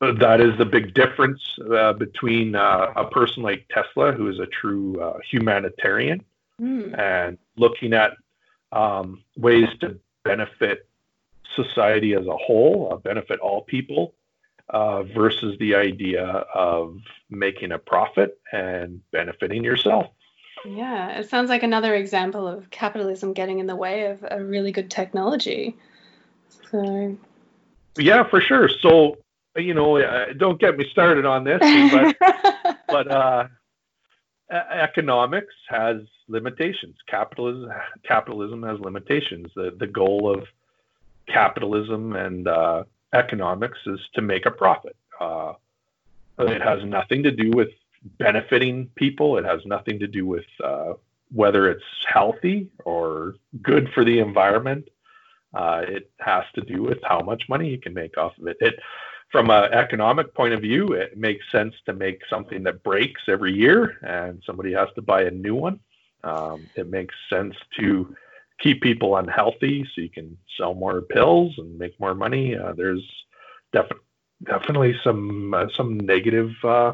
that is the big difference uh, between uh, a person like Tesla, who is a true uh, humanitarian Mm. and looking at um, ways to benefit society as a whole, uh, benefit all people, uh, versus the idea of making a profit and benefiting yourself. Yeah, it sounds like another example of capitalism getting in the way of a really good technology. So, Yeah, for sure. So, you know, uh, don't get me started on this, but *laughs* but uh, economics has limitations. Capitalism capitalism has limitations. The the goal of capitalism and uh, economics is to make a profit. Uh, it has nothing to do with benefiting people. It has nothing to do with uh, whether it's healthy or good for the environment. Uh, it has to do with how much money you can make off of it. It, from an economic point of view, it makes sense to make something that breaks every year, and somebody has to buy a new one. Um, it makes sense to keep people unhealthy so you can sell more pills and make more money. Uh, there's definitely definitely some uh, some negative uh,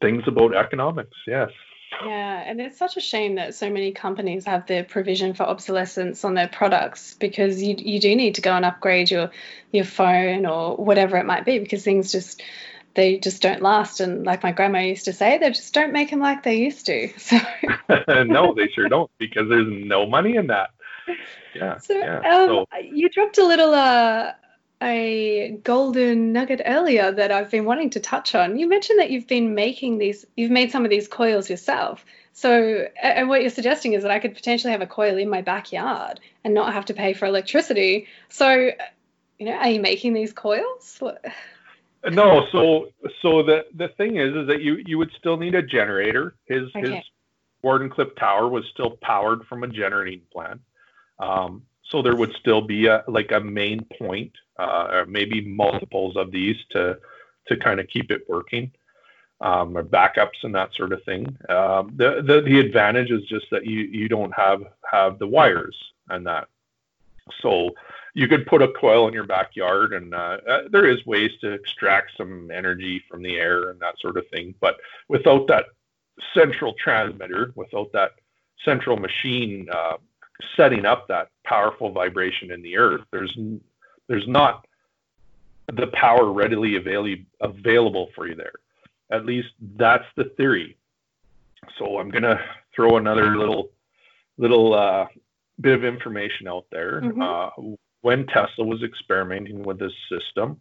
things about economics. Yes. Yeah, and it's such a shame that so many companies have the provision for obsolescence on their products because you you do need to go and upgrade your your phone or whatever it might be because things just they just don't last and like my grandma used to say they just don't make them like they used to *laughs* so *laughs* no they sure don't because there's no money in that *laughs* yeah so, yeah. Um, so you dropped a little uh a golden nugget earlier that I've been wanting to touch on. You mentioned that you've been making these, you've made some of these coils yourself. So, and what you're suggesting is that I could potentially have a coil in my backyard and not have to pay for electricity. So, you know, are you making these coils? What? No, so so the the thing is, is that you you would still need a generator. His okay. his Wardenclyffe Tower was still powered from a generating plant. Um, so there would still be a like a main point, uh, or maybe multiples of these to to kind of keep it working, um, or backups and that sort of thing. Um, the, the the advantage is just that you you don't have have the wires and that. So you could put a coil in your backyard, and uh, uh, there is ways to extract some energy from the air and that sort of thing. But without that central transmitter, without that central machine uh, setting up that powerful vibration in the earth. There's there's not the power readily avail- available for you there. At least that's the theory. So I'm gonna throw another little little uh, bit of information out there. Mm-hmm. Uh, when Tesla was experimenting with this system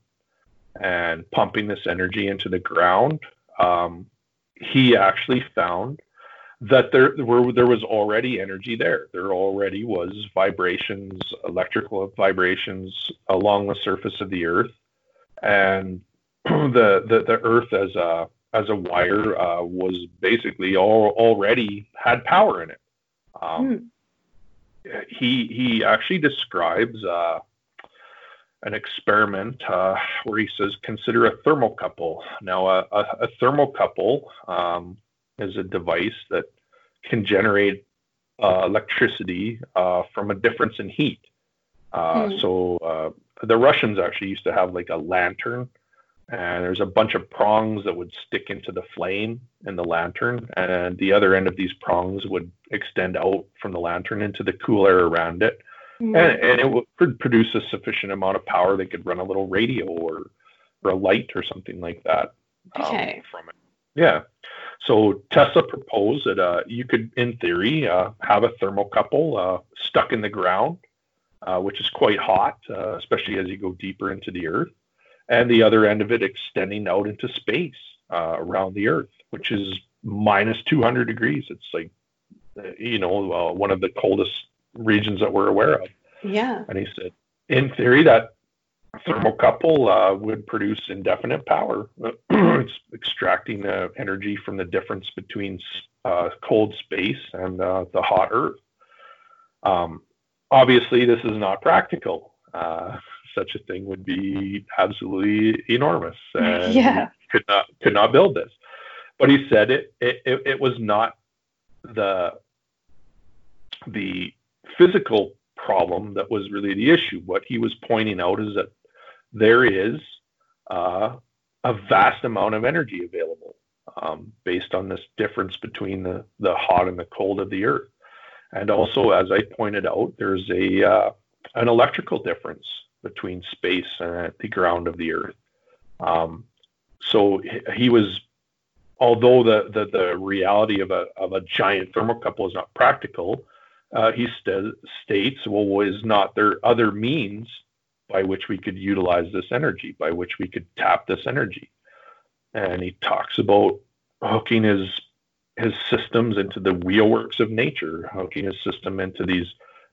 and pumping this energy into the ground, um, he actually found that there were there was already energy there. There already was vibrations, electrical vibrations along the surface of the Earth, and *clears throat* the the, the Earth as a as a wire uh, was basically all, already had power in it. Um, hmm. He he actually describes uh, an experiment uh, where he says consider a thermocouple. Now a, a, a thermocouple um, is a device that can generate uh, electricity uh, from a difference in heat. Mm. So uh, the Russians actually used to have like a lantern, and there's a bunch of prongs that would stick into the flame in the lantern, and the other end of these prongs would extend out from the lantern into the cool air around it. Mm. And, and, it would produce a sufficient amount of power They could run a little radio or, or a light or something like that um, okay. from it. Yeah. So Tesla proposed that uh, you could, in theory, uh, have a thermocouple uh, stuck in the ground, uh, which is quite hot, uh, especially as you go deeper into the Earth, and the other end of it extending out into space uh, around the Earth, which is minus 200 degrees. It's like, you know, one of the coldest regions that we're aware of. Yeah. And he said, in theory, that thermocouple uh, would produce indefinite power. *clears throat* it's extracting uh, energy from the difference between uh, cold space and uh, the hot Earth. Um, obviously, this is not practical. Uh, such a thing would be absolutely enormous. *laughs* And yeah. Could not could not build this. But he said it it, it, it was not the the physical problem that was really the issue. What he was pointing out is that there is uh, a vast amount of energy available um, based on this difference between the, the hot and the cold of the earth. And also, as I pointed out, there's a uh, an electrical difference between space and the ground of the earth. Um, so he was, although the, the, the reality of a, of a giant thermocouple is not practical, uh, he st- states, well, is not there other means by which we could utilize this energy, by which we could tap this energy. And he talks about hooking his his systems into the wheelworks of nature, hooking his system into these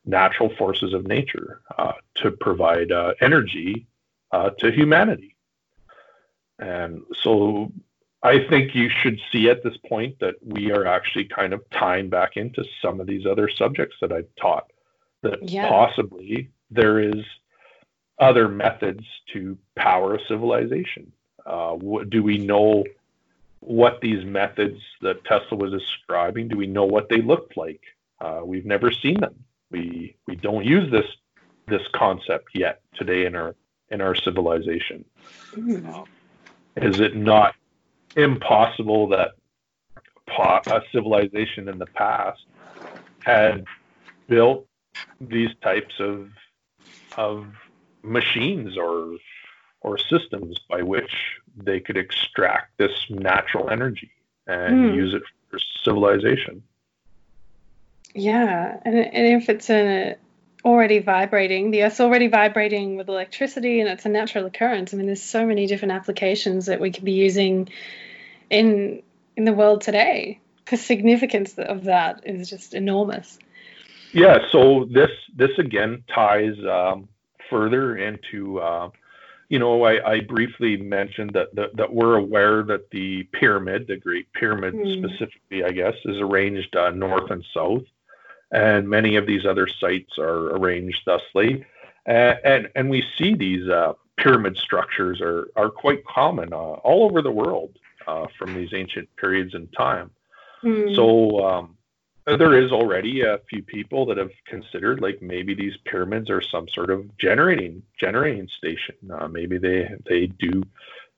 natural forces of nature uh, to provide uh, energy uh, to humanity. And so I think you should see at this point that we are actually kind of tying back into some of these other subjects that I've taught, that yeah. possibly there is other methods to power a civilization. Uh, do we know what these methods that Tesla was describing? Do we know what they looked like? Uh, we've never seen them. We we don't use this this concept yet today in our in our civilization. Mm. is it not impossible that a civilization in the past had built these types of of machines or or systems by which they could extract this natural energy and mm. use it for civilization. Yeah, and, and if it's a already vibrating, the Earth's already vibrating with electricity, and it's a natural occurrence. I mean, there's so many different applications that we could be using in in the world today. The significance of that is just enormous. Yeah. So this this again ties um, further into. Uh, you know, I, I briefly mentioned that, that, that we're aware that the pyramid, the Great Pyramid mm. specifically, I guess, is arranged uh, north and south, and many of these other sites are arranged thusly, uh, and and we see these uh, pyramid structures are are quite common uh, all over the world uh, from these ancient periods in time. Mm. So um, there is already a few people that have considered like maybe these pyramids are some sort of generating generating station. Uh, maybe they they do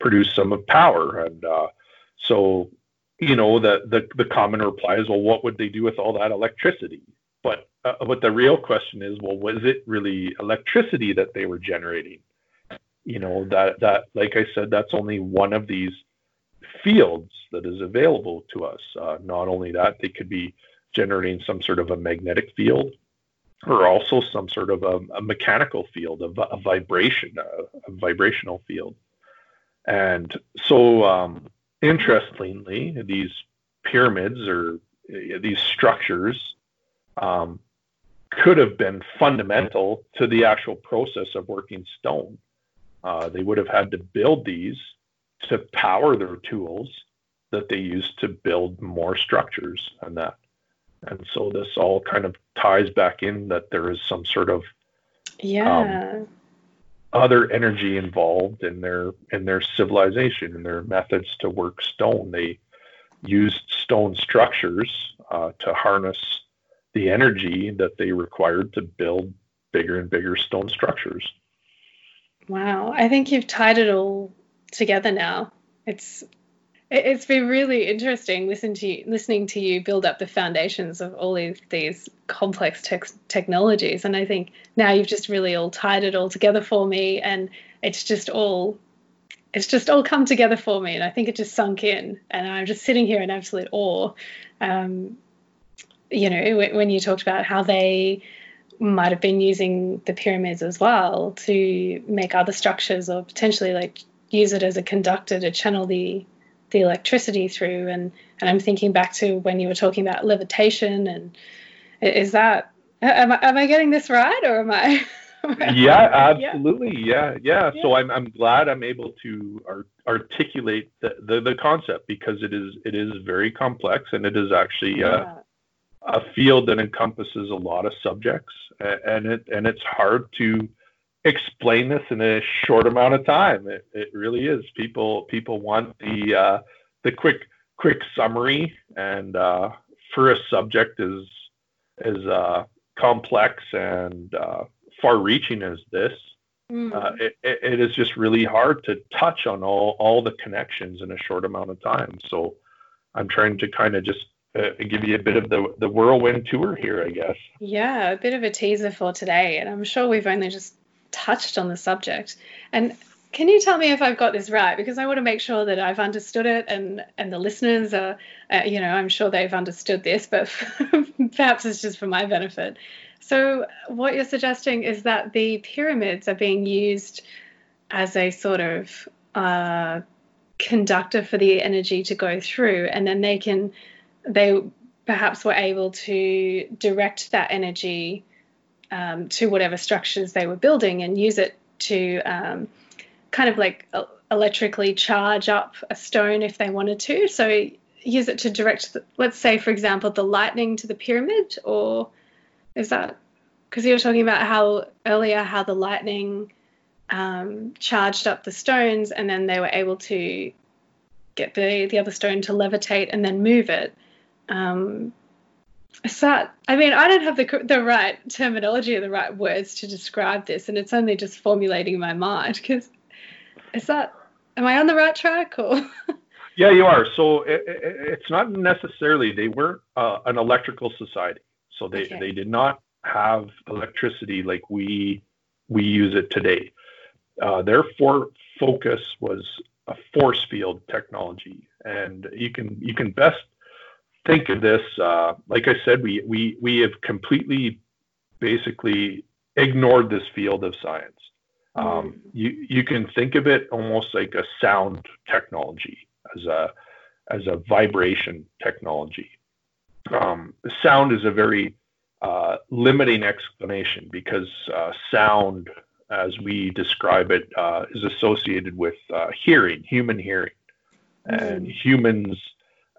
produce some of power, and uh, so you know the, the the common reply is, well, what would they do with all that electricity? But uh, but the real question is, well, was it really electricity that they were generating? You know that that like I said, that's only one of these fields that is available to us. Uh, not only that, they could be generating some sort of a magnetic field or also some sort of a, a mechanical field, a, a vibration, a, a, vibrational field. And so, um, interestingly, these pyramids or uh, these structures um, could have been fundamental to the actual process of working stone. Uh, they would have had to build these to power their tools that they used to build more structures and that. And so this all kind of ties back in that there is some sort of yeah um, other energy involved in their in their civilization and their methods to work stone. They used stone structures uh, to harness the energy that they required to build bigger and bigger stone structures. Wow, I think you've tied it all together now. It's it's been really interesting listening to you, listening to you build up the foundations of all these, these complex te- technologies, and I think now you've just really all tied it all together for me, and it's just all it's just all come together for me, and I think it just sunk in, and I'm just sitting here in absolute awe. Um, you know, when you talked about how they might have been using the pyramids as well to make other structures, or potentially like use it as a conductor to channel the the electricity through and and I'm thinking back to when you were talking about levitation and is that am I, am I getting this right or am I *laughs* yeah absolutely. Yeah. yeah. Yeah. So I'm I'm glad I'm able to art- articulate the, the, the concept because it is it is very complex and it is actually uh, a field that encompasses a lot of subjects and it and it's hard to explain this in a short amount of time. It, it really is. People people want the uh, the quick quick summary, and uh, for a subject as as uh, complex and uh, far-reaching as this, mm. it, it is just really hard to touch on all all the connections in a short amount of time. So I'm trying to kind of just uh, give you a bit of the the whirlwind tour here, I guess. Yeah, a bit of a teaser for today, and I'm sure we've only just touched on the subject. And can you tell me if I've got this right? Because I want to make sure that I've understood it, and and the listeners are, uh, you know, I'm sure they've understood this, but *laughs* perhaps it's just for my benefit. So what you're suggesting is that the pyramids are being used as a sort of uh, conductor for the energy to go through, and then they can, they perhaps were able to direct that energy um, to whatever structures they were building and use it to um, kind of like electrically charge up a stone if they wanted to. So use it to direct, the, let's say, for example, the lightning to the pyramid, or is that because you were talking about how earlier how the lightning um, charged up the stones and then they were able to get the, the other stone to levitate and then move it. Um, that, I mean, I don't have the, the right terminology or the right words to describe this, and it's only just formulating in my mind because is that, am I on the right track or? *laughs* yeah, you are. So it, it, it's not necessarily, they weren't uh, an electrical society. So they, okay. they did not have electricity like we we use it today. Uh, their for focus was a force field technology, and you can you can best think of this. Uh, like I said, we we we have completely basically ignored this field of science. Um, you you can think of it almost like a sound technology as a as a vibration technology. Um, sound is a very uh, limiting explanation because uh, sound, as we describe it, uh, is associated with uh, hearing, human hearing. Mm-hmm. And humans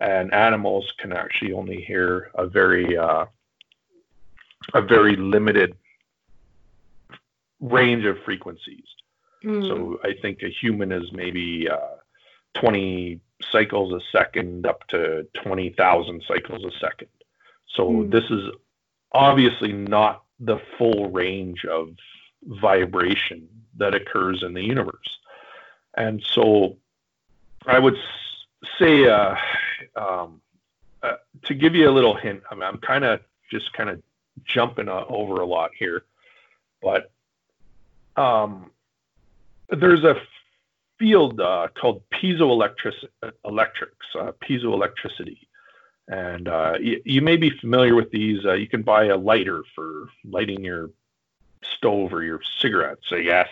and animals can actually only hear a very uh, a very limited range of frequencies. Mm. So I think a human is maybe 20 cycles a second up to 20,000 cycles a second. So mm. this is obviously not the full range of vibration that occurs in the universe. And so I would say, uh, um, uh, to give you a little hint, I mean, I'm kind of just kind of jumping uh, over a lot here, but um, there's a field uh, called piezoelectrics, electrics, uh, piezoelectricity. And uh, you, you, may be familiar with these. Uh, you can buy a lighter for lighting your stove or your cigarettes, I guess,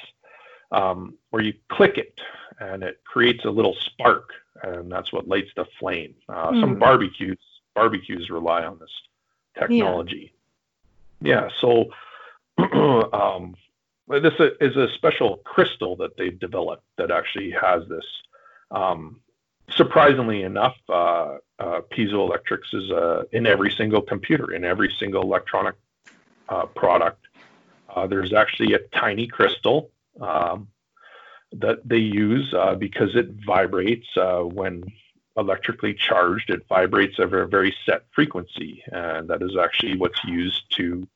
um, where you click it and it creates a little spark, and that's what lights the flame. Uh, mm. Some barbecues barbecues rely on this technology. Yeah, yeah so *clears throat* um, this is a special crystal that they've developed that actually has this um, surprisingly enough, uh, uh, piezoelectrics is uh, in every single computer, in every single electronic uh, product. Uh, there's actually a tiny crystal um, that they use uh, because it vibrates when electrically charged. It vibrates at a very set frequency, and that is actually what's used to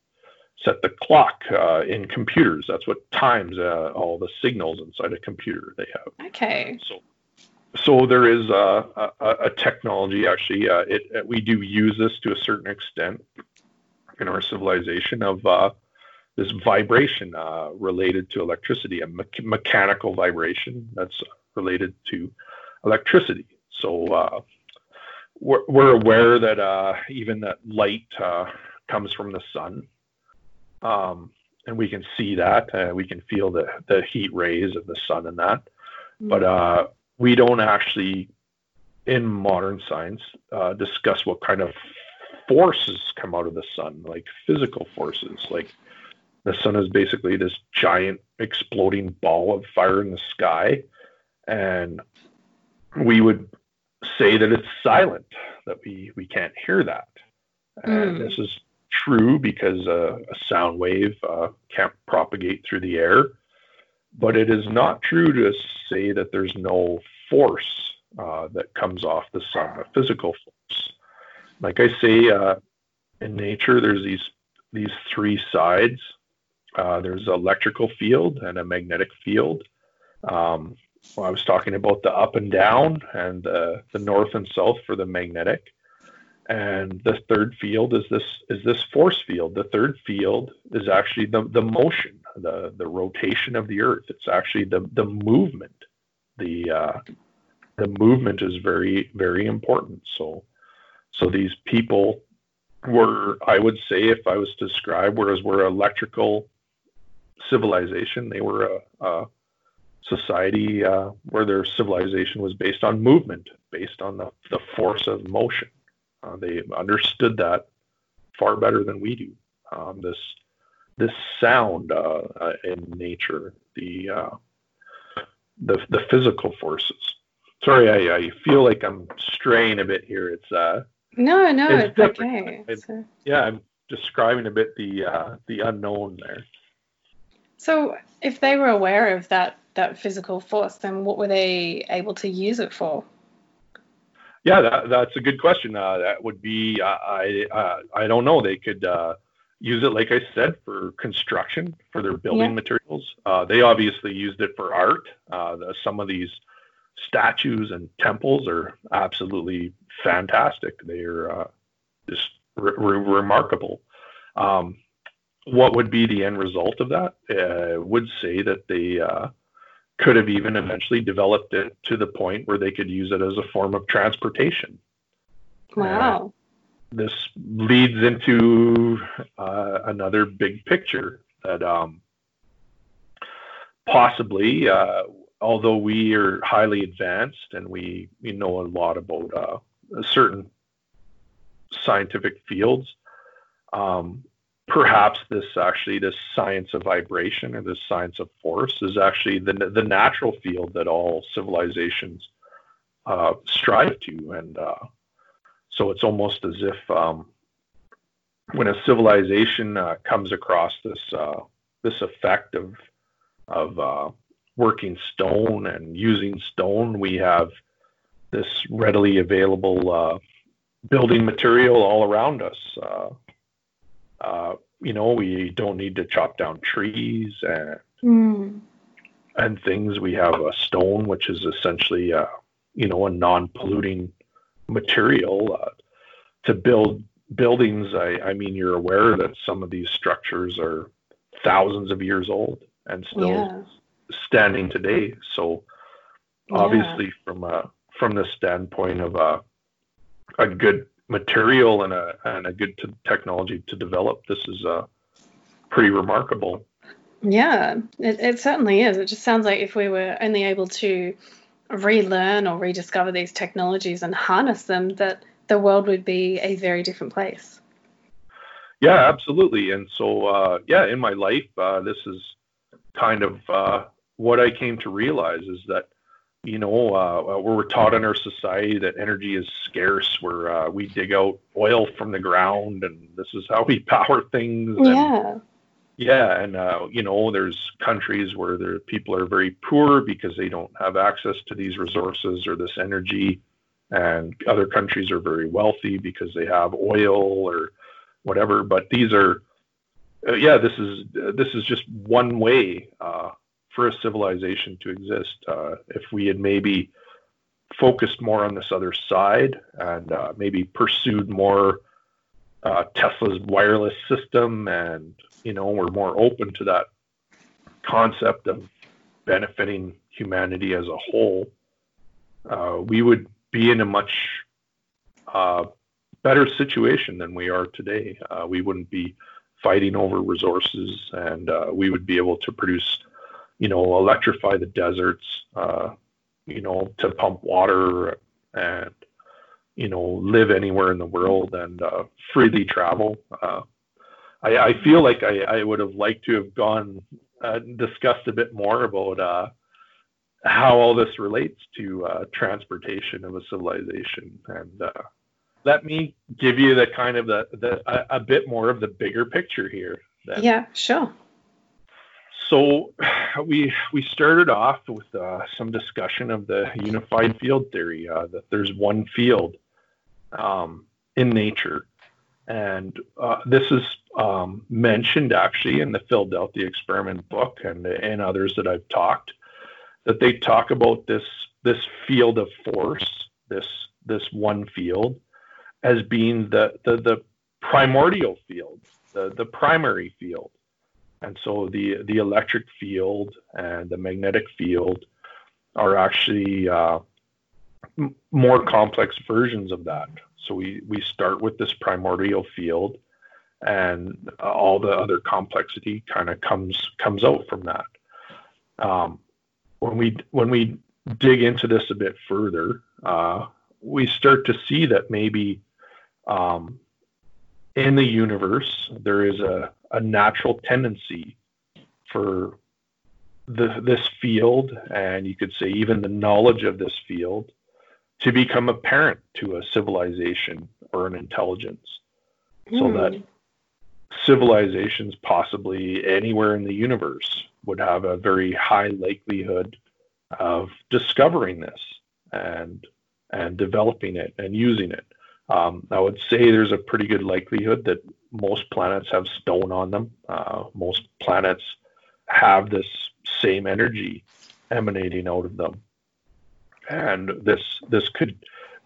set the clock in computers. That's what times all the signals inside a computer they have. Okay. So so there is a, a, a technology actually. Uh, it, it, we do use this to a certain extent in our civilization of uh, this vibration uh, related to electricity, a me- mechanical vibration that's related to electricity. So uh, we're, we're, aware that uh, even that light uh, comes from the sun. Um, and we can see that. we can feel the, the heat rays of the sun and that. But mm we don't actually, in modern science, uh, discuss what kind of forces come out of the sun, like physical forces. Like the sun is basically this giant exploding ball of fire in the sky. And we would say that it's silent, that we, we can't hear that. And mm. this is true because uh, a sound wave uh, can't propagate through the air. But it is not true to say that there's no force uh, that comes off the sun, a physical force. Like I say, uh, in nature, there's these these three sides. Uh, there's an electrical field and a magnetic field. Um, well, I was talking about the up and down and the, the north and south for the magnetic. And the third field is this is this force field. The third field is actually the, the motion, the, the rotation of the earth. It's actually the, the movement the uh, the movement is very very important. So so these people were, I would say, if I was to describe, whereas we're electrical civilization, they were a, a society uh, where their civilization was based on movement, based on the, the force of motion. Uh, they understood that far better than we do. Um, this this sound uh, uh in nature, the uh, the the physical forces. Sorry, I, I feel like I'm straying a bit here. It's uh no, no, it's, it's okay. so. Yeah, I'm describing a bit the uh, the unknown there. So, if they were aware of that that physical force, then what were they able to use it for? Yeah, that, that's a good question. Uh, that would be uh, I uh, I don't know. They could uh, use it, like I said, for construction for their building yeah. materials. Uh, they obviously used it for art. Uh, the, some of these statues and temples are absolutely fantastic. They are just re- re- remarkable. Um, what would be the end result of that? Uh, would say that they uh, could have even eventually developed it to the point where they could use it as a form of transportation. Wow. Uh, this leads into uh, another big picture that um, possibly, uh, although we are highly advanced and we, we know a lot about uh, certain scientific fields, um, perhaps this actually this science of vibration or this science of force is actually the the natural field that all civilizations uh, strive to, and uh, so it's almost as if um, when a civilization uh, comes across this uh, this effect of of uh, working stone and using stone, we have this readily available uh, building material all around us. Uh, you know, we don't need to chop down trees and mm. and things. We have a stone, which is essentially, uh, you know, a non-polluting material uh, to build buildings. I, I mean, you're aware that some of these structures are thousands of years old and still yeah. standing today. So, obviously, yeah. from a from the standpoint of a a good material and a and a good t- technology to develop. This is uh, pretty remarkable. Yeah, it, it certainly is. It just sounds like if we were only able to relearn or rediscover these technologies and harness them, that the world would be a very different place. Yeah, absolutely. And so, uh, yeah, in my life, uh, this is kind of uh, what I came to realize is that you know, uh, we're taught in our society that energy is scarce, where uh, we dig out oil from the ground, and this is how *laughs* we power things. Yeah. And, yeah, and uh, you know, there's countries where the people are very poor because they don't have access to these resources or this energy, and other countries are very wealthy because they have oil or whatever. But these are, uh, yeah, this is this is just one way uh, for a civilization to exist. Uh, if we had maybe focused more on this other side and uh, maybe pursued more uh, Tesla's wireless system, and you know, we're more open to that concept of benefiting humanity as a whole, uh, we would be in a much uh, better situation than we are today. Uh, we wouldn't be fighting over resources, and we would be able to produce you know, electrify the deserts, uh, you know, to pump water and, you know, live anywhere in the world and uh, freely travel. Uh, I, I, feel like I, I, would have liked to have gone uh, discussed a bit more about uh, how all this relates to uh, transportation of a civilization. And let me give you the kind of the, the a, a bit more of the bigger picture here. Yeah, sure so *sighs* we we started off with uh, some discussion of the unified field theory uh, that there's one field um, in nature. And uh, this is um, mentioned actually in the Philadelphia experiment book and and others that I've talked that they talk about this this field of force this this one field as being the the, the primordial field the the primary field and so the the electric field and the magnetic field are actually uh, m- more complex versions of that. So we we start with this primordial field, and all the other complexity kind of comes comes out from that. Um, when we when we dig into this a bit further, uh, we start to see that maybe um, in the universe there is a a natural tendency for the, this field, and you could say even the knowledge of this field, to become apparent to a civilization or an intelligence, mm. so that hmm. civilizations possibly anywhere in the universe would have a very high likelihood of discovering this and and developing it and using it. Um, I would say there's a pretty good likelihood that most planets have stone on them. Uh, most planets have this same energy emanating out of them, and this this could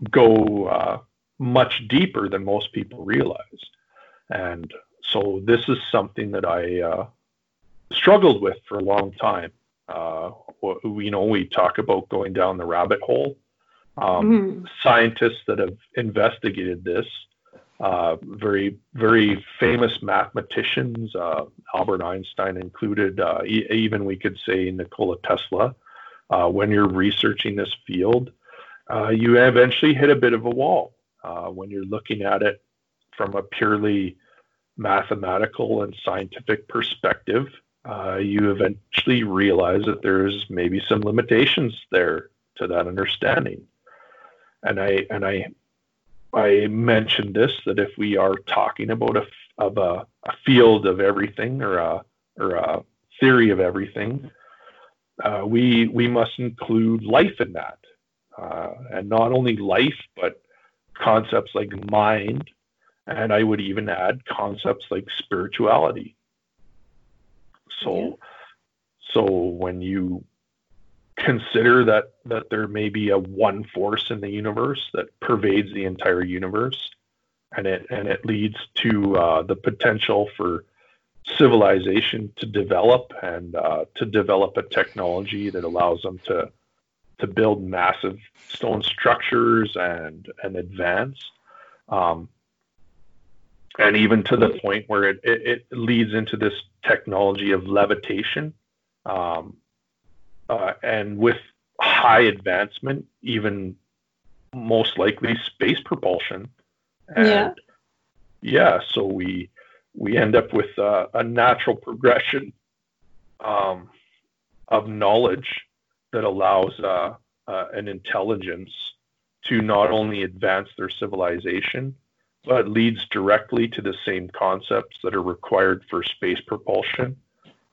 go uh, much deeper than most people realize. And so this is something that I uh, struggled with for a long time. Uh, you know, we talk about going down the rabbit hole. Um, mm-hmm. Scientists that have investigated this, uh, very very famous mathematicians, uh, Albert Einstein included, uh, e- even we could say Nikola Tesla. Uh, when you're researching this field, uh, you eventually hit a bit of a wall when you're looking at it from a purely mathematical and scientific perspective you eventually realize that there's maybe some limitations there to that understanding. And I and I I mentioned this that if we are talking about a of a, a field of everything or a or a theory of everything, uh, we we must include life in that, uh, and not only life but concepts like mind, and I would even add concepts like spirituality. So, yeah. so when you consider that that there may be a one force in the universe that pervades the entire universe, and it and it leads to uh, the potential for civilization to develop and uh, to develop a technology that allows them to to build massive stone structures and and advance. Um, and even to the point where it, it, it leads into this technology of levitation. Um, uh, and with high advancement, even most likely space propulsion. And yeah. Yeah. So we we end up with uh, a natural progression um, of knowledge that allows uh, uh, an intelligence to not only advance their civilization, but leads directly to the same concepts that are required for space propulsion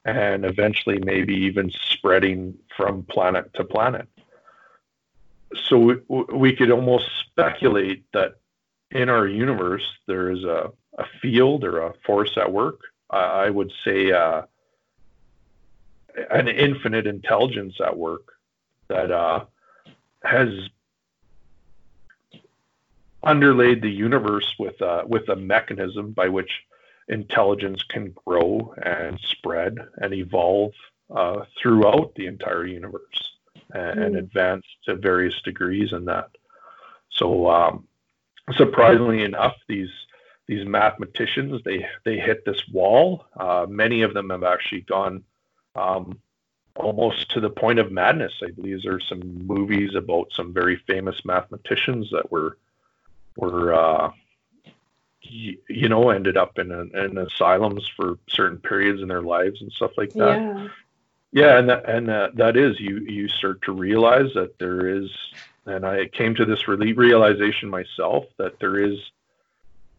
and eventually maybe even spreading from planet to planet. So we, we could almost speculate that in our universe there is a, a field or a force at work. I would say uh, an infinite intelligence at work that uh, has underlaid the universe with a, with a mechanism by which intelligence can grow and spread and evolve uh, throughout the entire universe and, mm. and, advance to various degrees in that. So, um, surprisingly enough, these these mathematicians they they hit this wall. Uh, many of them have actually gone um, almost to the point of madness. I believe there are some movies about some very famous mathematicians that were were uh, you, know ended up in, in asylums for certain periods in their lives and stuff like that. Yeah. Yeah, and that, and that, that is you you start to realize that there is, and I came to this realization myself that there is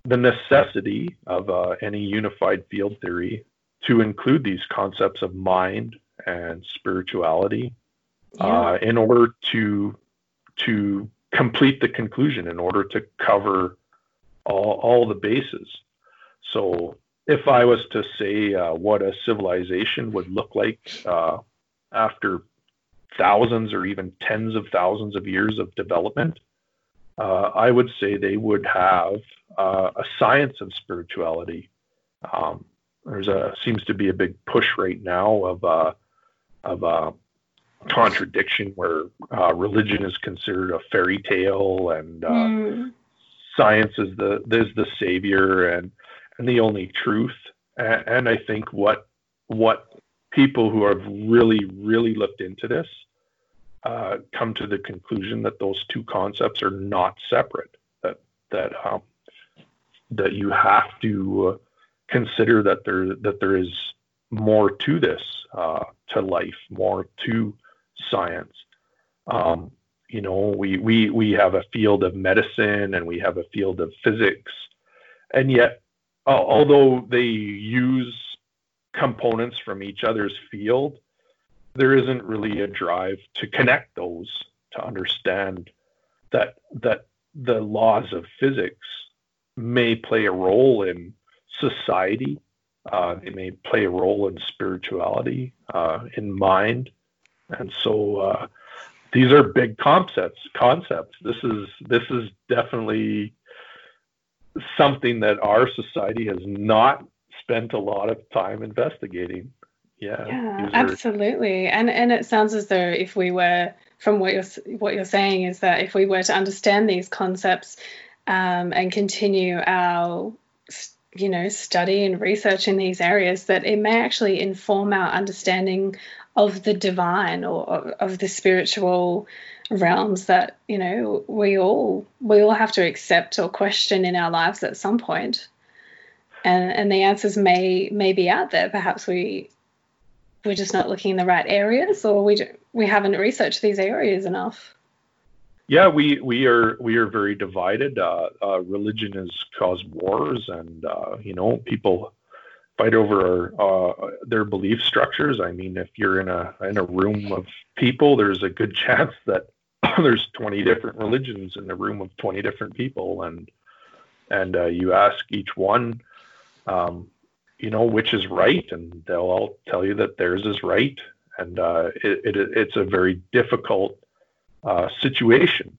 the necessity of uh, any unified field theory to include these concepts of mind and spirituality yeah. uh, in order to to complete the conclusion in order to cover all, all the bases. So if I was to say uh, what a civilization would look like uh, after thousands or even tens of thousands of years of development, uh, I would say they would have uh, a science of spirituality. Um, there's a seems to be a big push right now of uh, of uh, contradiction where religion is considered a fairy tale and mm. Science is the is the savior and and the only truth. And, and, I think what what people who have really really looked into this uh, come to the conclusion that those two concepts are not separate. That that um, that you have to consider that there that there is more to this, uh, to life, more to science. Um, you know, we, we, we have a field of medicine and we have a field of physics. And yet, uh, although they use components from each other's field, there isn't really a drive to connect those to understand that that the laws of physics may play a role in society. Uh, they may play a role in spirituality, uh, in mind, and so uh, these are big concepts. Concepts. This is this is definitely something that our society has not spent a lot of time investigating. Yeah, yeah, absolutely. And and it sounds as though if we were from what you're what you're saying is that if we were to understand these concepts um, and continue our you know study and research in these areas, that it may actually inform our understanding of the divine or of the spiritual realms that you know we all we all have to accept or question in our lives at some point. And and the answers may may be out there. Perhaps we we're just not looking in the right areas or we we haven't researched these areas enough. Yeah we we are we are very divided. Uh, uh, religion has caused wars and uh, you know people fight over uh, their belief structures. I mean if you're in a in a room of people there's a good *laughs* chance that *clears throat* there's 20 different religions in a room of 20 different people. And and uh, you ask each one um, you know which is right and they'll all tell you that theirs is right. And uh, it, it, it's a very difficult uh, situation.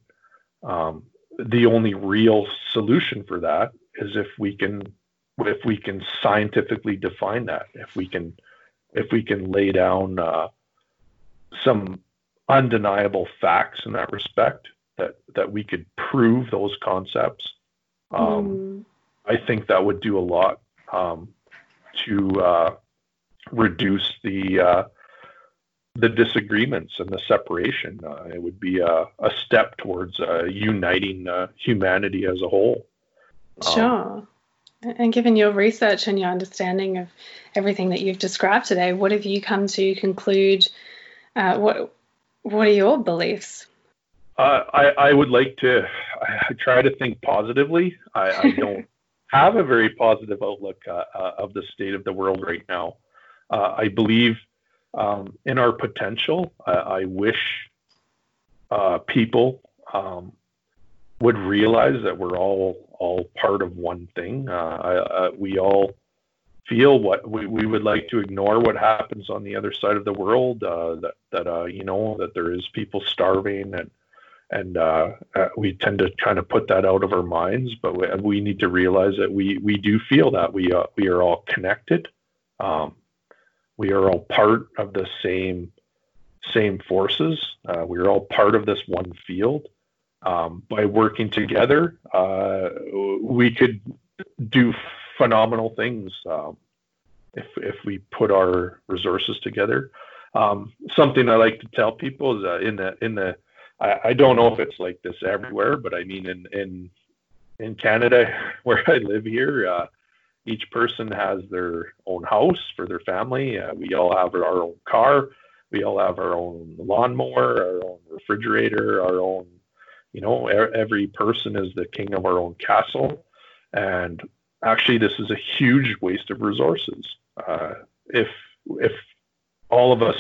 Um, the only real solution for that is if we can if we can scientifically define that if we can if we can lay down uh, some undeniable facts in that respect that that we could prove those concepts um, mm. i think that would do a lot um, to uh, reduce the uh, the disagreements and the separation. Uh, it would be a, a step towards uh, uniting uh, humanity as a whole. Um, sure. And given your research and your understanding of everything that you've described today, what have you come to conclude? Uh, what What are your beliefs? I, I would like to I try to think positively. I, I *laughs* don't have a very positive outlook uh, uh, of the state of the world right now. Uh, I believe um, in our potential. I wish uh, people um, would realize that we're all all part of one thing. Uh, we all feel what we, we would like to ignore what happens on the other side of the world. that that you know that there is people starving and and uh, uh, we tend to kind of put that out of our minds. But we, we need to realize that we we do feel that we uh, we are all connected. Um, we are all part of the same same forces. Uh, we are all part of this one field. Um, by working together, uh, we could do phenomenal things um, if if we put our resources together. Um, something I like to tell people is uh, in the in the I, I don't know if it's like this everywhere, but I mean in in in Canada *laughs* where I live here, uh, each person has their own house for their family. Uh, we all have our own car. We all have our own lawnmower, our own refrigerator, our own. You know, every person is the king of our own castle, and actually, this is a huge waste of resources. Uh, if if all of us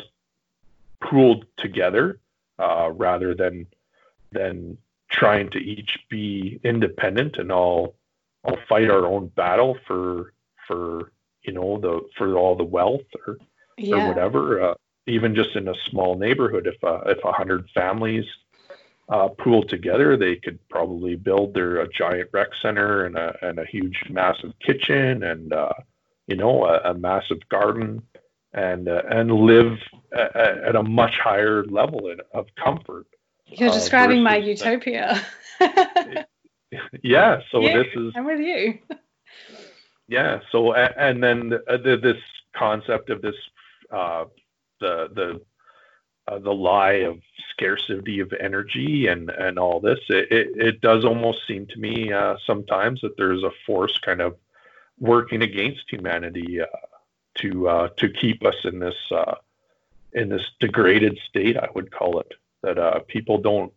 pooled together uh, rather than than trying to each be independent and all all fight our own battle for for you know the for all the wealth or yeah. or whatever. Uh, even just in a small neighborhood, if uh, if a hundred families uh, pooled together, they could probably build their a giant rec center and a and a huge massive kitchen and uh, you know a, a massive garden and uh, and live at, at, a much higher level of comfort. You're uh, describing my utopia. *laughs* yeah. So yeah, this is. I'm with you. yeah. So and then the, the, this concept of this uh, the the uh, the lie of scarcity of energy and and all this it, it, it does almost seem to me uh, sometimes that there's a force kind of working against humanity uh, to uh, to keep us in this uh, in this degraded state. I would call it that uh, people don't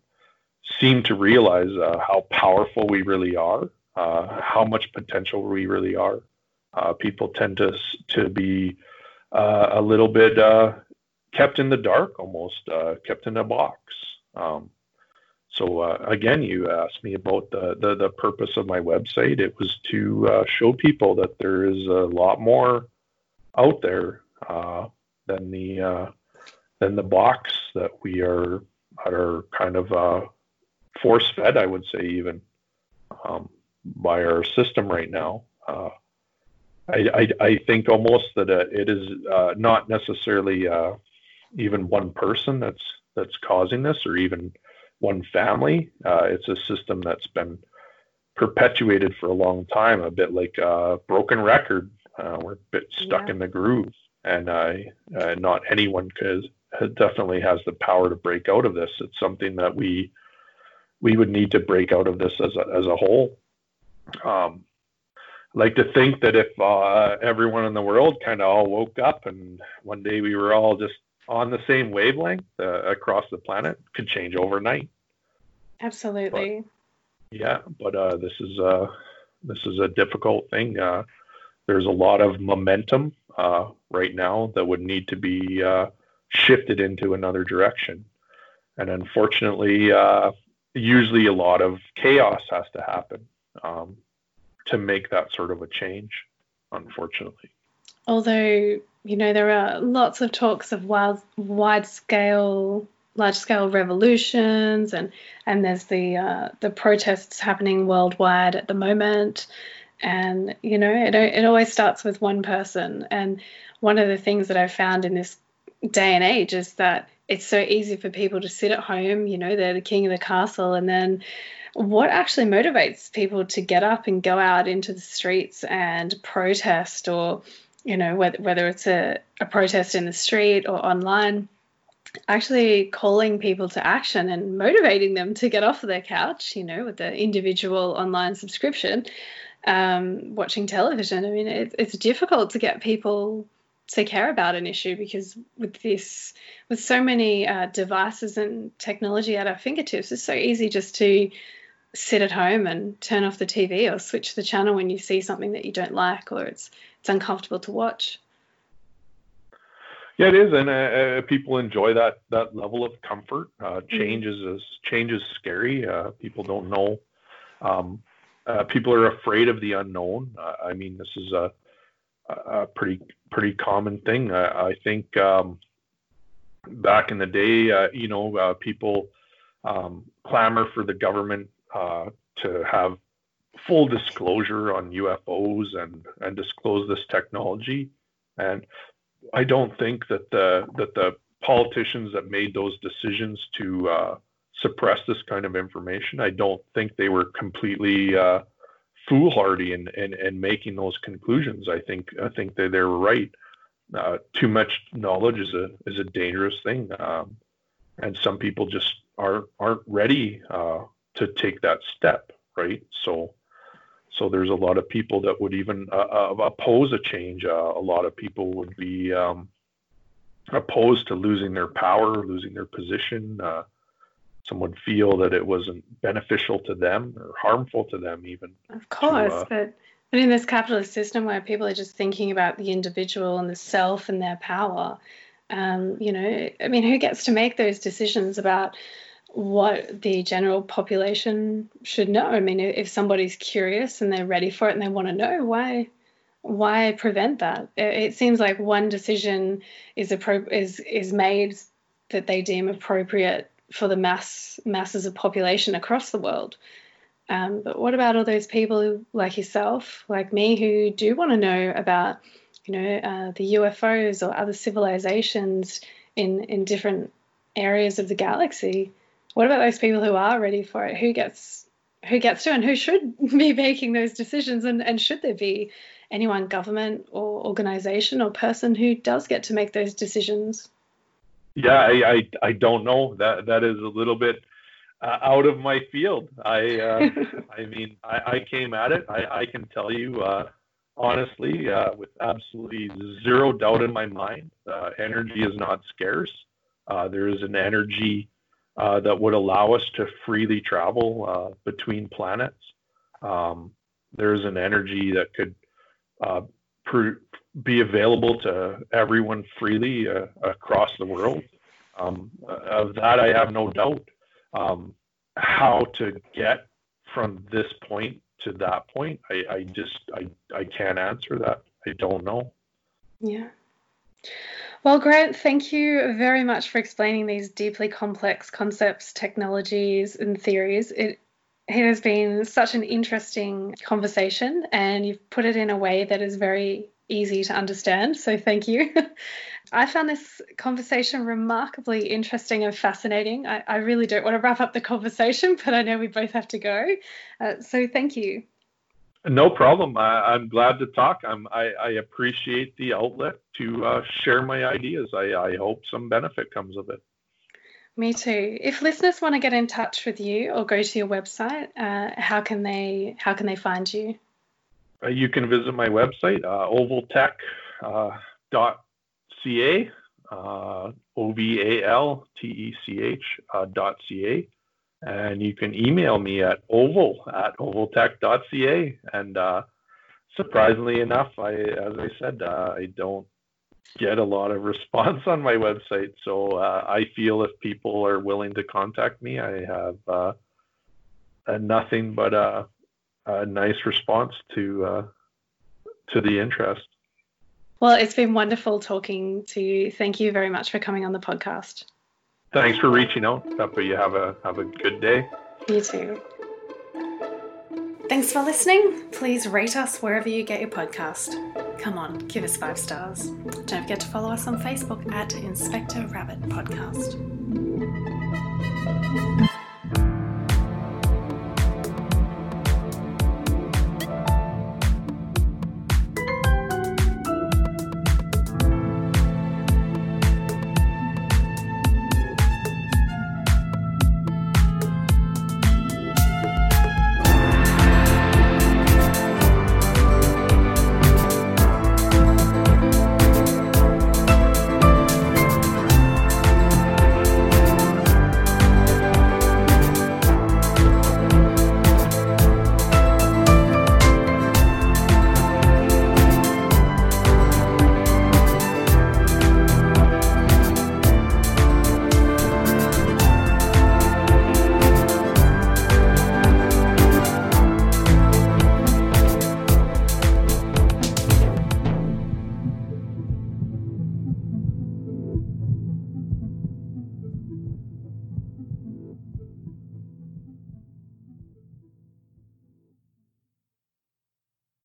seem to realize how powerful we really are, how much potential we really are. People tend to to be a little bit kept in the dark, almost kept in a box. Um, so uh, again, you asked me about the, the, the purpose of my website. It was to uh, show people that there is a lot more out there uh, than the uh, than the box that we are are kind of uh, force fed. I would say even um, by our system right now. Uh, I, I, I think almost that it is not necessarily even one person that's that's causing this, or even one family. Uh, it's a system that's been perpetuated for a long time, a bit like a broken record. Uh, we're a bit stuck yeah. in the groove, and uh, not anyone could definitely has the power to break out of this. It's something that we we would need to break out of this as a, as a whole. Um, like to think that if uh, everyone in the world kind of all woke up and one day we were all just on the same wavelength uh, across the planet could change overnight. Absolutely. But, yeah, but uh, this is uh, this is a difficult thing. Uh, there's a lot of momentum uh, right now that would need to be uh, shifted into another direction, and unfortunately, usually a lot of chaos has to happen um, to make that sort of a change. Unfortunately. Although you know, there are lots of talks of wild, wide scale, large scale revolutions, and and there's the uh, the protests happening worldwide at the moment. And you know, it it always starts with one person. And one of the things that I've found in this day and age is that it's so easy for people to sit at home. You know, they're the king of the castle, and then what actually motivates people to get up and go out into the streets and protest or you know, whether, whether it's a, a protest in the street or online, actually calling people to action and motivating them to get off of their couch, you know, with the individual online subscription, um, watching television. I mean, it, it's difficult to get people to care about an issue because with this, with so many uh, devices and technology at our fingertips, it's so easy just to sit at home and turn off the TV or switch the channel when you see something that you don't like or it's it's uncomfortable to watch. Yeah, it is, and uh, uh, people enjoy that that level of comfort. Uh, mm-hmm. change is, is change is scary. Uh, people don't know. Um, uh, people are afraid of the unknown. Uh, I mean, this is a, a pretty pretty common thing. I, I think um, back in the day, you know, people um, clamor for the government to have full disclosure on UFOs and and disclose this technology. And I don't think that the that the politicians that made those decisions to uh, suppress this kind of information, I don't think they were completely uh, foolhardy in, in, in making those conclusions. I think I think that they were right. Uh, too much knowledge is a is a dangerous thing, um, and some people just aren't aren't ready uh, to take that step. Right. So so there's a lot of people that would even uh, uh, oppose a change. Uh, a lot of people would be um, opposed to losing their power, losing their position. Uh, some would feel that it wasn't beneficial to them or harmful to them, even. Of course, to, uh, but but in this capitalist system where people are just thinking about the individual and the self and their power, um, you know, I mean, who gets to make those decisions about? What the general population should know. I mean, if somebody's curious and they're ready for it and they want to know, why why prevent that? It seems like one decision is appro- is is made that they deem appropriate for the mass masses of population across the world. Um, but what about all those people like yourself, like me, who do want to know about, you know, uh, the UFOs or other civilizations in in different areas of the galaxy? What about those people who are ready for it? Who gets who gets to and who should *laughs* be making those decisions? And, and should there be anyone government or organization or person who does get to make those decisions? Yeah i i, I don't know. That that is a little bit uh, out of my field. I uh, *laughs* i mean I, I came at it. I i can tell you uh, honestly, uh, with absolutely zero doubt in my mind, uh, energy is not scarce. Uh, there is an energy that would allow us to freely travel uh, between planets. Um, there's an energy that could uh, be available to everyone freely across the world. Um, of that, I have no doubt. Um, how to get from this point to that point, I can't answer that. I don't know. Yeah. Well, Grant, thank you very much for explaining these deeply complex concepts, technologies, and theories. It it has been such an interesting conversation, and you've put it in a way that is very easy to understand. So, thank you. *laughs* I found this conversation remarkably interesting and fascinating. I, I, really don't want to wrap up the conversation, *laughs* but I know we both have to go. Uh, so thank you. No problem. I, am glad to talk. I'm, I, I appreciate the outlet to uh, share my ideas. I, I hope some benefit comes of it. Me too. If listeners want to get in touch with you or go to your website, uh, how can they how can they find you? Uh, you can visit my website, uh, ovaltech uh, uh, O V A L T E C H uh, dot ca. And you can email me at oval at ovaltech.ca. And uh, surprisingly enough, I, as I said, uh, I don't get a lot of *laughs* response on my website. So uh, I feel if people are willing to contact me, I have uh, nothing but a, a, nice response to uh, to the interest. Well, it's been wonderful talking to you. Thank you very much for coming on the podcast. Thanks for reaching out. Hope you have a have a good day. You too. Thanks for listening. Please rate us wherever you get your podcast. Come on, give us five stars. Don't forget to follow us on Facebook at Inspector Rabbit Podcast.